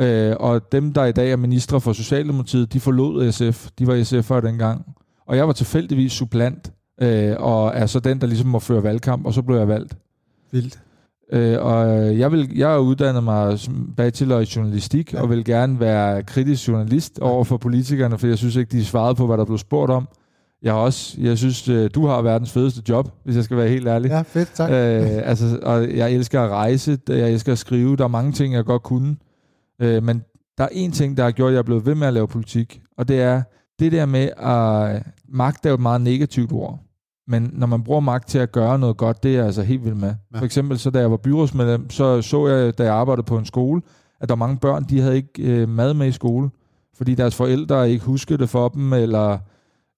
øh, og dem, der i dag er ministre for Socialdemokratiet, de forlod SF. De var SF'ere dengang. Og jeg var tilfældigvis supplant, øh, og er så den, der ligesom må føre valgkamp, og så blev jeg valgt. Vildt. Øh, og jeg, vil, jeg har uddannet mig som bachelor i journalistik, ja. og vil gerne være kritisk journalist over for politikerne, for jeg synes ikke, de svarede på, hvad der blev spurgt om. Jeg har også, jeg synes, øh, du har verdens fedeste job, hvis jeg skal være helt ærlig. Ja, fedt, tak. Øh, altså, og jeg elsker at rejse, jeg elsker at skrive, der er mange ting, jeg godt kunne. Øh, men der er en ting, der har gjort, at jeg er blevet ved med at lave politik, og det er det der med, at magt er jo et meget negativt ord. Men når man bruger magt til at gøre noget godt, det er jeg altså helt vild med. Ja. For eksempel, så da jeg var byrådsmedlem, så så jeg, da jeg arbejdede på en skole, at der var mange børn, de havde ikke øh, mad med i skole, fordi deres forældre ikke huskede det for dem, eller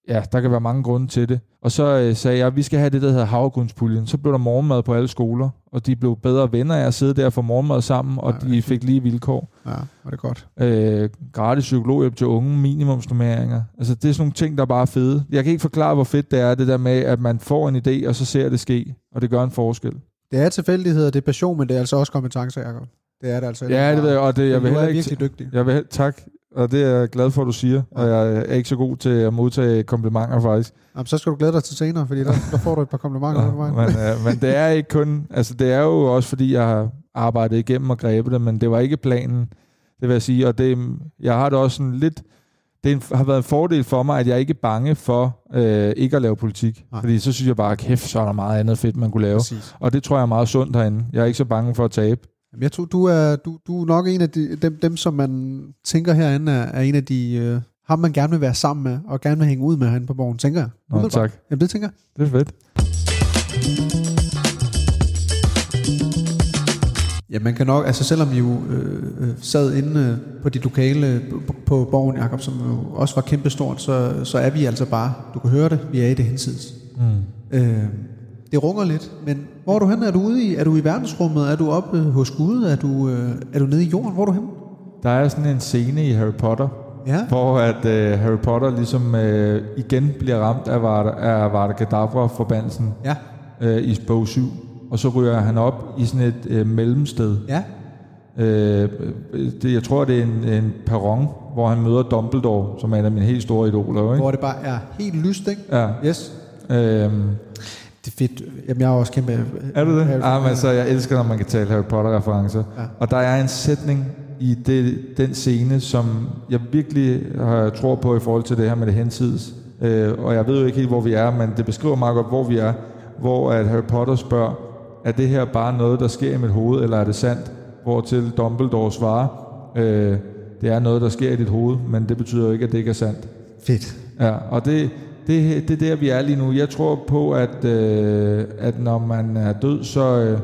Ja, der kan være mange grunde til det. Og så øh, sagde jeg, at vi skal have det, der hedder havregrunspuljen. Så blev der morgenmad på alle skoler, og de blev bedre venner af at sidde der for morgenmad sammen, og ja, de fik lige vilkår. Ja, var det godt. Øh, gratis psykologhjælp til unge, minimumsnummeringer. Altså, det er sådan nogle ting, der er bare fede. Jeg kan ikke forklare, hvor fedt det er, det der med, at man får en idé, og så ser det ske, og det gør en forskel. Det er tilfældigheder, det er passion, men det er altså også kompetencer, Jacob. Det er det altså. Ja, det ved jeg, og det, jeg vil heller ikke... virkelig dygtig. Jeg vil, tak og det er jeg glad for, at du siger. Og jeg er ikke så god til at modtage komplimenter, faktisk. Jamen, så skal du glæde dig til senere, fordi der, der får du et par komplimenter. Ja, men, uh, men det er ikke kun... Altså, det er jo også, fordi jeg har arbejdet igennem og grebet det, men det var ikke planen, det vil jeg sige. Og det, jeg har det også sådan lidt... Det har været en fordel for mig, at jeg ikke er bange for øh, ikke at lave politik. Nej. Fordi så synes jeg bare, kæft, så er der meget andet fedt, man kunne lave. Præcis. Og det tror jeg er meget sundt herinde. Jeg er ikke så bange for at tabe. Jeg tror, du er, du, du er nok en af de, dem, dem, som man tænker herinde, er, er en af de, øh, ham man gerne vil være sammen med, og gerne vil hænge ud med herinde på borgen, tænker jeg. Nå, tak. Jamen, det tænker jeg. Det er fedt. Ja, man kan nok, altså selvom I jo øh, øh, sad inde øh, på de lokale på, på Borgen, Jacob, som jo også var kæmpestort, så, så er vi altså bare, du kan høre det, vi er i det hensides. Mm. Øh, det runger lidt, men hvor er du henne? Er du ude i, er du i verdensrummet? Er du oppe øh, hos Gud? Er du, øh, er du nede i jorden? Hvor er du henne? Der er sådan en scene i Harry Potter, Ja. hvor at øh, Harry Potter ligesom øh, igen bliver ramt af Vada, af Vada Kedavra-forbandelsen Ja. øh, i bog 7. Og så ryger han op i sådan et øh, mellemsted. Ja. Øh, det, jeg tror, det er en, en perron, hvor han møder Dumbledore, som er en af mine helt store idoler. Ikke? Hvor det bare er helt lyst, ikke? Ja. Yes. Øhm, Det er fedt. Jamen, jeg er også kæmpe... er du det? Harry- Ah, men altså, jeg elsker, når man kan tale Harry Potter-referencer. Ja. Og der er en sætning i det, den scene, som jeg virkelig har, tror på i forhold til det her med det hensides. Øh, og jeg ved jo ikke helt, hvor vi er, men det beskriver meget godt, hvor vi er. Hvor at Harry Potter spørger, er det her bare noget, der sker i mit hoved, eller er det sandt? Hvortil Dumbledore svarer, øh, det er noget, der sker i dit hoved, men det betyder jo ikke, at det ikke er sandt. Fedt. Ja, og det, det, det er der, vi er lige nu. Jeg tror på, at, øh, at når man er død, så, øh,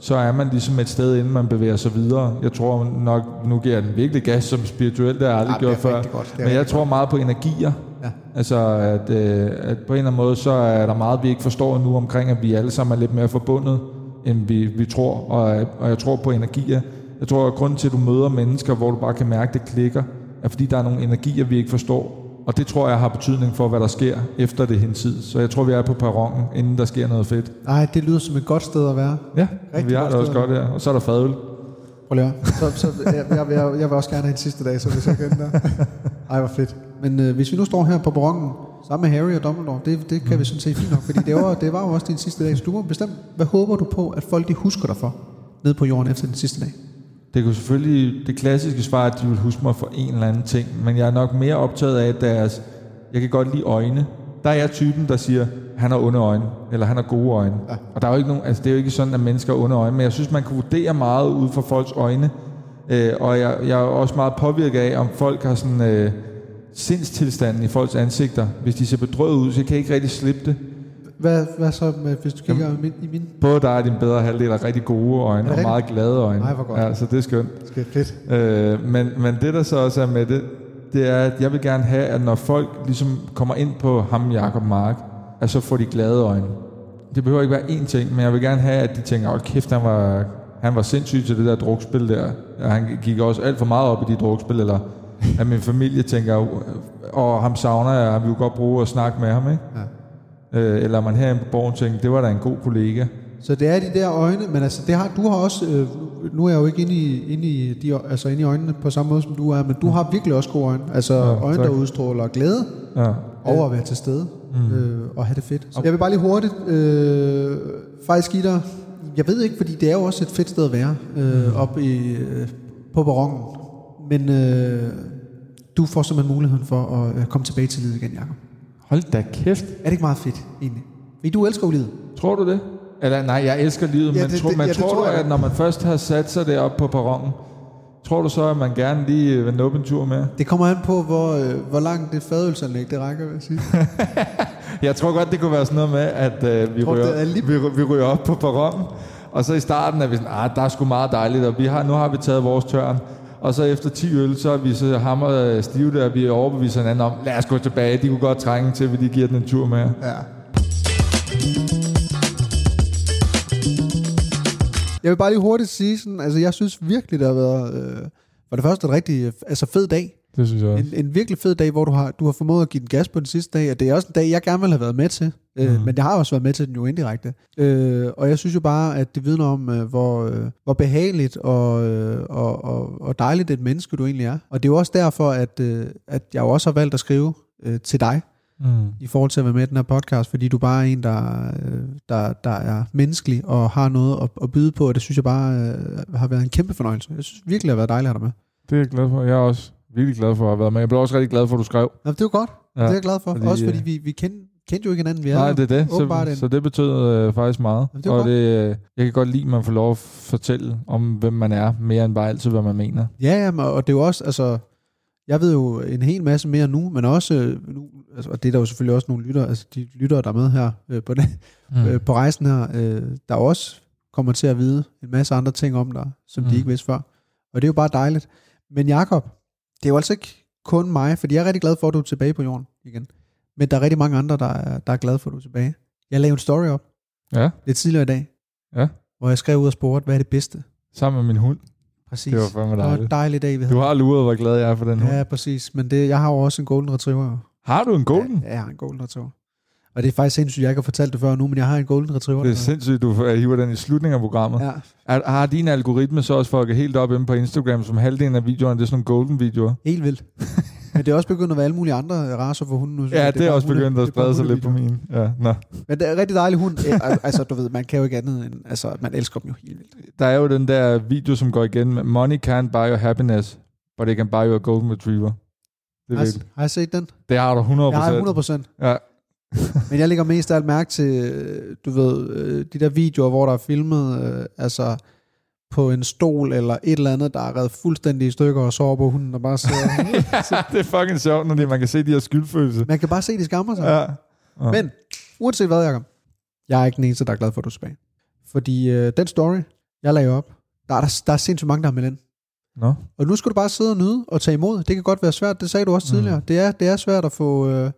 så er man ligesom et sted, inden man bevæger sig videre. Jeg tror nok, nu giver jeg den virkelig gas som spirituelt, det har jeg aldrig Ja, gjort før. godt. Men jeg tror meget på energier. Ja. Altså, at, øh, at på en eller anden måde, så er der meget, vi ikke forstår nu omkring, at vi alle sammen er lidt mere forbundet, end vi, vi tror. Og, og jeg tror på energier. Jeg tror, at grunden til, at du møder mennesker, hvor du bare kan mærke, at det klikker, er fordi, der er nogle energier, vi ikke forstår. Og det tror jeg har betydning for, hvad der sker efter det hensid. Så jeg tror, vi er på perronen, inden der sker noget fedt. Nej, det lyder som et godt sted at være. Ja, Rigtig vi har godt det også godt her. Og så er der fadøl. Prøv lige så, så jeg, jeg, jeg, jeg vil også gerne have en sidste dag, så hvis jeg kan der. Ej, hvor fedt. Men øh, hvis vi nu står her på perronen, sammen med Harry og Dumbledore, det, det kan vi sådan set fint nok, fordi det var, det var jo også din sidste dag, så du må bestemme, hvad håber du på, at folk de husker dig for, nede på jorden efter den sidste dag? Det kunne selvfølgelig, det klassiske svar er, at de vil huske mig for en eller anden ting, men jeg er nok mere optaget af deres, jeg kan godt lide øjne. Der er jeg typen, der siger, han har onde øjne, eller han har gode øjne. Ja. Og der er jo ikke nogen, altså det er jo ikke sådan, at mennesker har onde øjne, men jeg synes, man kan vurdere meget ud fra folks øjne. Øh, og jeg, jeg er også meget påvirket af, om folk har sådan øh, sindstilstanden i folks ansigter. Hvis de ser bedrøvet ud, så kan jeg ikke rigtig slippe det. Hvad, hvad så, med, hvis du kigger min, i min? Både der er din bedre halvdel og rigtig gode øjne, Er og det meget glade øjne. Ej, hvor godt. Ja, så det er skønt. Skal fedt. Øh, men, men det der så også er med det, det er, at jeg vil gerne have, at når folk ligesom kommer ind på ham, Jakob Mark, at så får de glade øjne. Det behøver ikke være én ting, men jeg vil gerne have, at de tænker, åh kæft, han var, han var sindssyg til det der drukspil der. Og han gik også alt for meget op i de drukspil, eller at min familie tænker, og ham savner jeg, han vil godt bruge at snakke med ham, ikke? Ja. Øh, eller man herinde på borgen tænker, det var da en god kollega. Så det er de der øjne, men altså det har, du har også, øh, nu er jeg jo ikke inde i, inde, i de, altså inde i øjnene på samme måde som du er, men du har virkelig også gode øjne. Altså Ja, øjne, tak. der udstråler glæde Ja. over at være til stede mm. øh, og have det fedt. Så jeg vil bare lige hurtigt øh, faktisk give dig, jeg ved ikke, fordi det er jo også et fedt sted at være øh, Mm. oppe i, øh, på perronen, men øh, du får simpelthen muligheden for at øh, komme tilbage til livet igen, Jacob. Hold da kæft. Er det ikke meget fedt, egentlig? Fordi du elsker jo livet. Tror du det? Eller nej, jeg elsker livet, Ja, men, det- tro, men ja, tror tror du, at når man først har sat sig deroppe på perronen, tror du så, at man gerne lige vil nå en tur med? Det kommer an på, hvor, øh, hvor langt det fadølsanlæg det rækker, vil jeg sige. Jeg tror godt, det kunne være sådan noget med, at øh, vi, Tror ryger, er lige- vi, vi ryger op på perronen, og så i starten er vi sådan, ah, der er sgu meget dejligt, og vi har, nu har vi taget vores tørn. Og så efter 10 øl, så er vi så hammer stive der, og vi overbeviser hinanden om, lad os gå tilbage, de kunne godt trænge til, at vi lige giver den en tur med. Ja. Jeg vil bare lige hurtigt sige sådan, altså jeg synes virkelig, det har været, øh, for det første en rigtig øh, altså fed dag. Det synes jeg En, en virkelig fed dag, hvor du har, du har formået at give den gas på den sidste dag, og det er også en dag, jeg gerne vil have været med til. Øh, Mhm. Men jeg har også været med til den jo indirekte. Øh, og jeg synes jo bare, at det vidner om, øh, hvor, øh, hvor behageligt og, øh, og, og, og dejligt et menneske du egentlig er. Og det er jo også derfor, at, øh, at jeg jo også har valgt at skrive øh, til dig, Mm. i forhold til at være med i den her podcast, fordi du bare er en, der, der, der er menneskelig og har noget at, at byde på, og det synes jeg bare øh, har været en kæmpe fornøjelse. Jeg synes virkelig, det har været dejligt at have dig med. Det er jeg glad for. Jeg er også virkelig glad for at have været med. Jeg blev også rigtig glad for, at du skrev. Nå, det er jo godt. Ja, det er jeg glad for. fordi, også fordi øh, vi, vi kendte, kendte jo ikke hinanden. Vi Nej, det er det. Så, så det betød øh, faktisk meget. Jamen, det var og godt. det, øh, jeg kan godt lide, at man får lov at fortælle om, hvem man er, mere end bare altid, hvad man mener. Ja, jamen, og det er jo også, altså, jeg ved jo en hel masse mere nu, men også, øh, nu, altså, og det er der jo selvfølgelig også nogle lyttere, altså de lyttere, der er med her øh, på, det, mm. øh, på rejsen her, øh, der er også kommer til at vide en masse andre ting om dig, som mm. de ikke vidste før. Og det er jo bare dejligt. Men Jakob, det er jo altså ikke kun mig, fordi jeg er rigtig glad for, at du er tilbage på jorden igen. Men der er rigtig mange andre, der er, der er glade for, at du er tilbage. Jeg lavede en story op Ja, lidt tidligere i dag, Ja. hvor jeg skrev ud og spurgte, hvad er det bedste? sammen med min hund. Præcis. Det var fandme det var en dejligt. dejlig dag, vi havde. Du har luret, hvor glad jeg er for den hund. Ja, præcis. Men det, jeg har jo også en golden retriever. Har du en golden? Ja, jeg har en golden retriever. Og det er faktisk sindssygt, jeg ikke har fortalt det før nu, men jeg har en golden retriever. Det er sindssygt, du hiver den i slutningen af programmet. Ja, Er, har din algoritme så også fucket helt op inde på Instagram, som halvdelen af videoerne, det er sådan nogle golden videoer? helt vildt. men det er også begyndt at være alle mulige andre raser for hunden nu. Ja, jeg. det er bare også hunde- begyndt at det er sprede sig lidt på min. Ja, nå. Men det er en rigtig dejlig hund. Al- altså, du ved, man kan jo ikke andet end... Altså, man elsker dem jo helt vildt. Der er jo den der video, som går igen med, Money can't buy your happiness, but it can buy you a golden retriever. Det er Har, har jeg set den? Det har du 100%. Jeg har 100 procent. Ja. Men jeg lægger mest af alt mærke til, øh, du ved, øh, de der videoer, hvor der er filmet, øh, altså på en stol eller et eller andet, der er reddet fuldstændig i stykker og sover på hunden, og bare sidder. ja, det er fucking sjovt, når man kan se de her skyldfølelse. Man kan bare se, de skammer sig. Ja. ja. Men, uanset hvad, Jacob, jeg er ikke den eneste, der er glad for, at du er tilbage. Fordi øh, den story, jeg lagde op, der er, der, der er sindssygt mange, der har meldt ind. Nå. Og nu skal du bare sidde og nyde og tage imod. Det kan godt være svært, det sagde du også Mm. tidligere. Det, er, det er svært at få øh,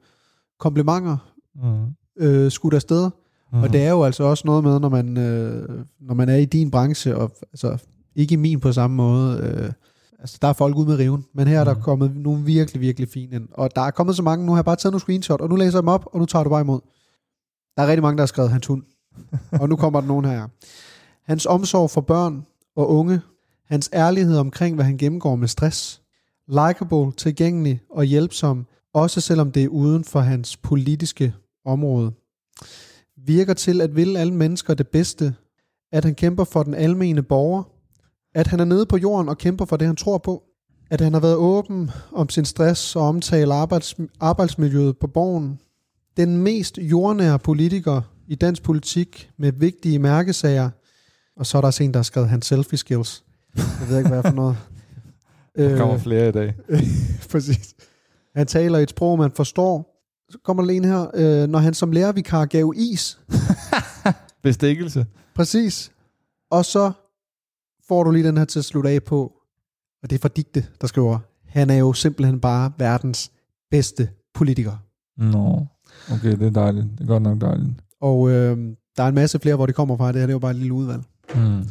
komplimenter Mm. øh, skudt afsted. Mm. Og det er jo altså også noget med, når man, øh, når man er i din branche, og altså, ikke i min på samme måde. Øh, altså, der er folk ude med riven, men her er der Mhm. kommet nogle virkelig, virkelig fine ind. Og der er kommet så mange, nu har jeg bare taget nogle screenshot, og nu læser jeg dem op, og nu tager du bare imod. Der er rigtig mange, der har skrevet hans hund. og nu kommer der nogen her. Hans omsorg for børn og unge. Hans ærlighed omkring, hvad han gennemgår med stress. Likeable, tilgængelig og hjælpsom, også selvom det er uden for hans politiske område virker til at ville alle mennesker det bedste, at han kæmper for den almene borger, at han er nede på jorden og kæmper for det, han tror på, at han har været åben om sin stress og omtale arbejds, arbejdsmiljøet på borgen, den mest jordnære politiker i dansk politik med vigtige mærkesager, og så er der også en, der har skrevet hans selfie skills. Jeg ved ikke, hvad for noget. Der kommer flere i dag. Præcis. Han taler et sprog, man forstår. Så kommer der en her. Øh, når han som lærervikar gav is. Bestikkelse. Præcis. Og så får du lige den her til at slutte af på. Og det er fra Digte, der skriver. Han er jo simpelthen bare verdens bedste politiker. Nå. Okay, det er dejligt. Det er godt nok dejligt. Og øh, der er en masse flere, hvor det kommer fra. Det her det er jo bare et lille udvalg. Mm.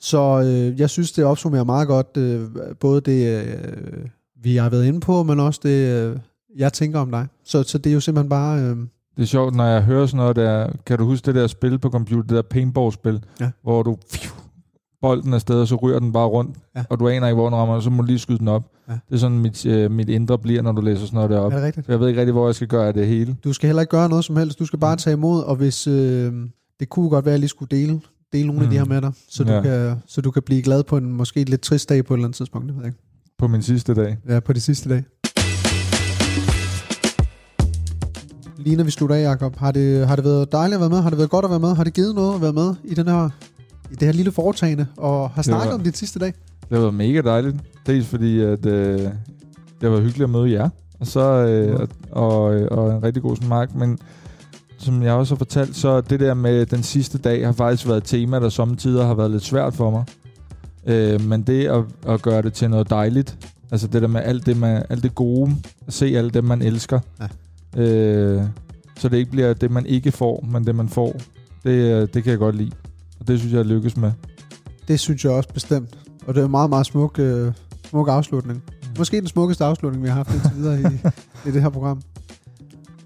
Så øh, jeg synes, det opsummerer meget godt, øh, både det, øh, vi har været inde på, men også det, øh, jeg tænker om dig. Så, så det er jo simpelthen bare... Øh, Det er sjovt, når jeg hører sådan noget der, kan du huske det der spil på computer, det der paintball-spil, Ja. hvor du pfiu, bolden afsted, og så ryger den bare rundt, Ja. og du aner ikke, hvor den rammer, og så må du lige skyde den op. Ja. Det er sådan, mit, øh, mit indre bliver, når du læser sådan noget deroppe. er det rigtigt? Jeg ved ikke rigtig, hvor jeg skal gøre af det hele. Du skal heller ikke gøre noget som helst. Du skal bare tage imod, og hvis... Øh, det kunne godt være, at jeg lige skulle dele, dele nogle mm. af de her Mm. med dig, så, du Ja. kan, så du kan blive glad på en måske lidt trist dag på et eller andet tidspunkt. Det ved jeg ikke. På min sidste dag. Ja, på det sidste dag. Lige når vi slutter af, Jacob, har det, har det været dejligt at være med? Har det været godt at være med? Har det givet noget at være med i, den her, i det her lille foretagende? Og har snakket var- om dit sidste dag? Det har været mega dejligt. Dels fordi, at øh, det var hyggeligt at møde jer, og, så, øh, og, og, og en rigtig god snak, men som jeg også har fortalt, så det der med den sidste dag har faktisk været et tema, der samtidig har været lidt svært for mig. Øh, men det at, at gøre det til noget dejligt, altså det der med alt det, man, alt det gode, at se alt det, man elsker, Ja. øh, så det ikke bliver det, man ikke får, men det, man får, det, det kan jeg godt lide. Og det synes jeg, jeg lykkes med. Det synes jeg også bestemt. Og det er en meget, meget smuk, øh, smuk afslutning. Måske den smukkeste afslutning, vi har haft indtil videre i, i det her program.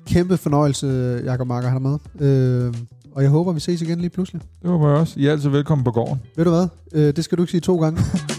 Kæmpe fornøjelse, Jakob Marker, han er med. Øh, og jeg håber, vi ses igen lige pludselig. Det var jeg også. I er altid velkommen på gården. Ved du hvad? Øh, det skal du ikke sige to gange.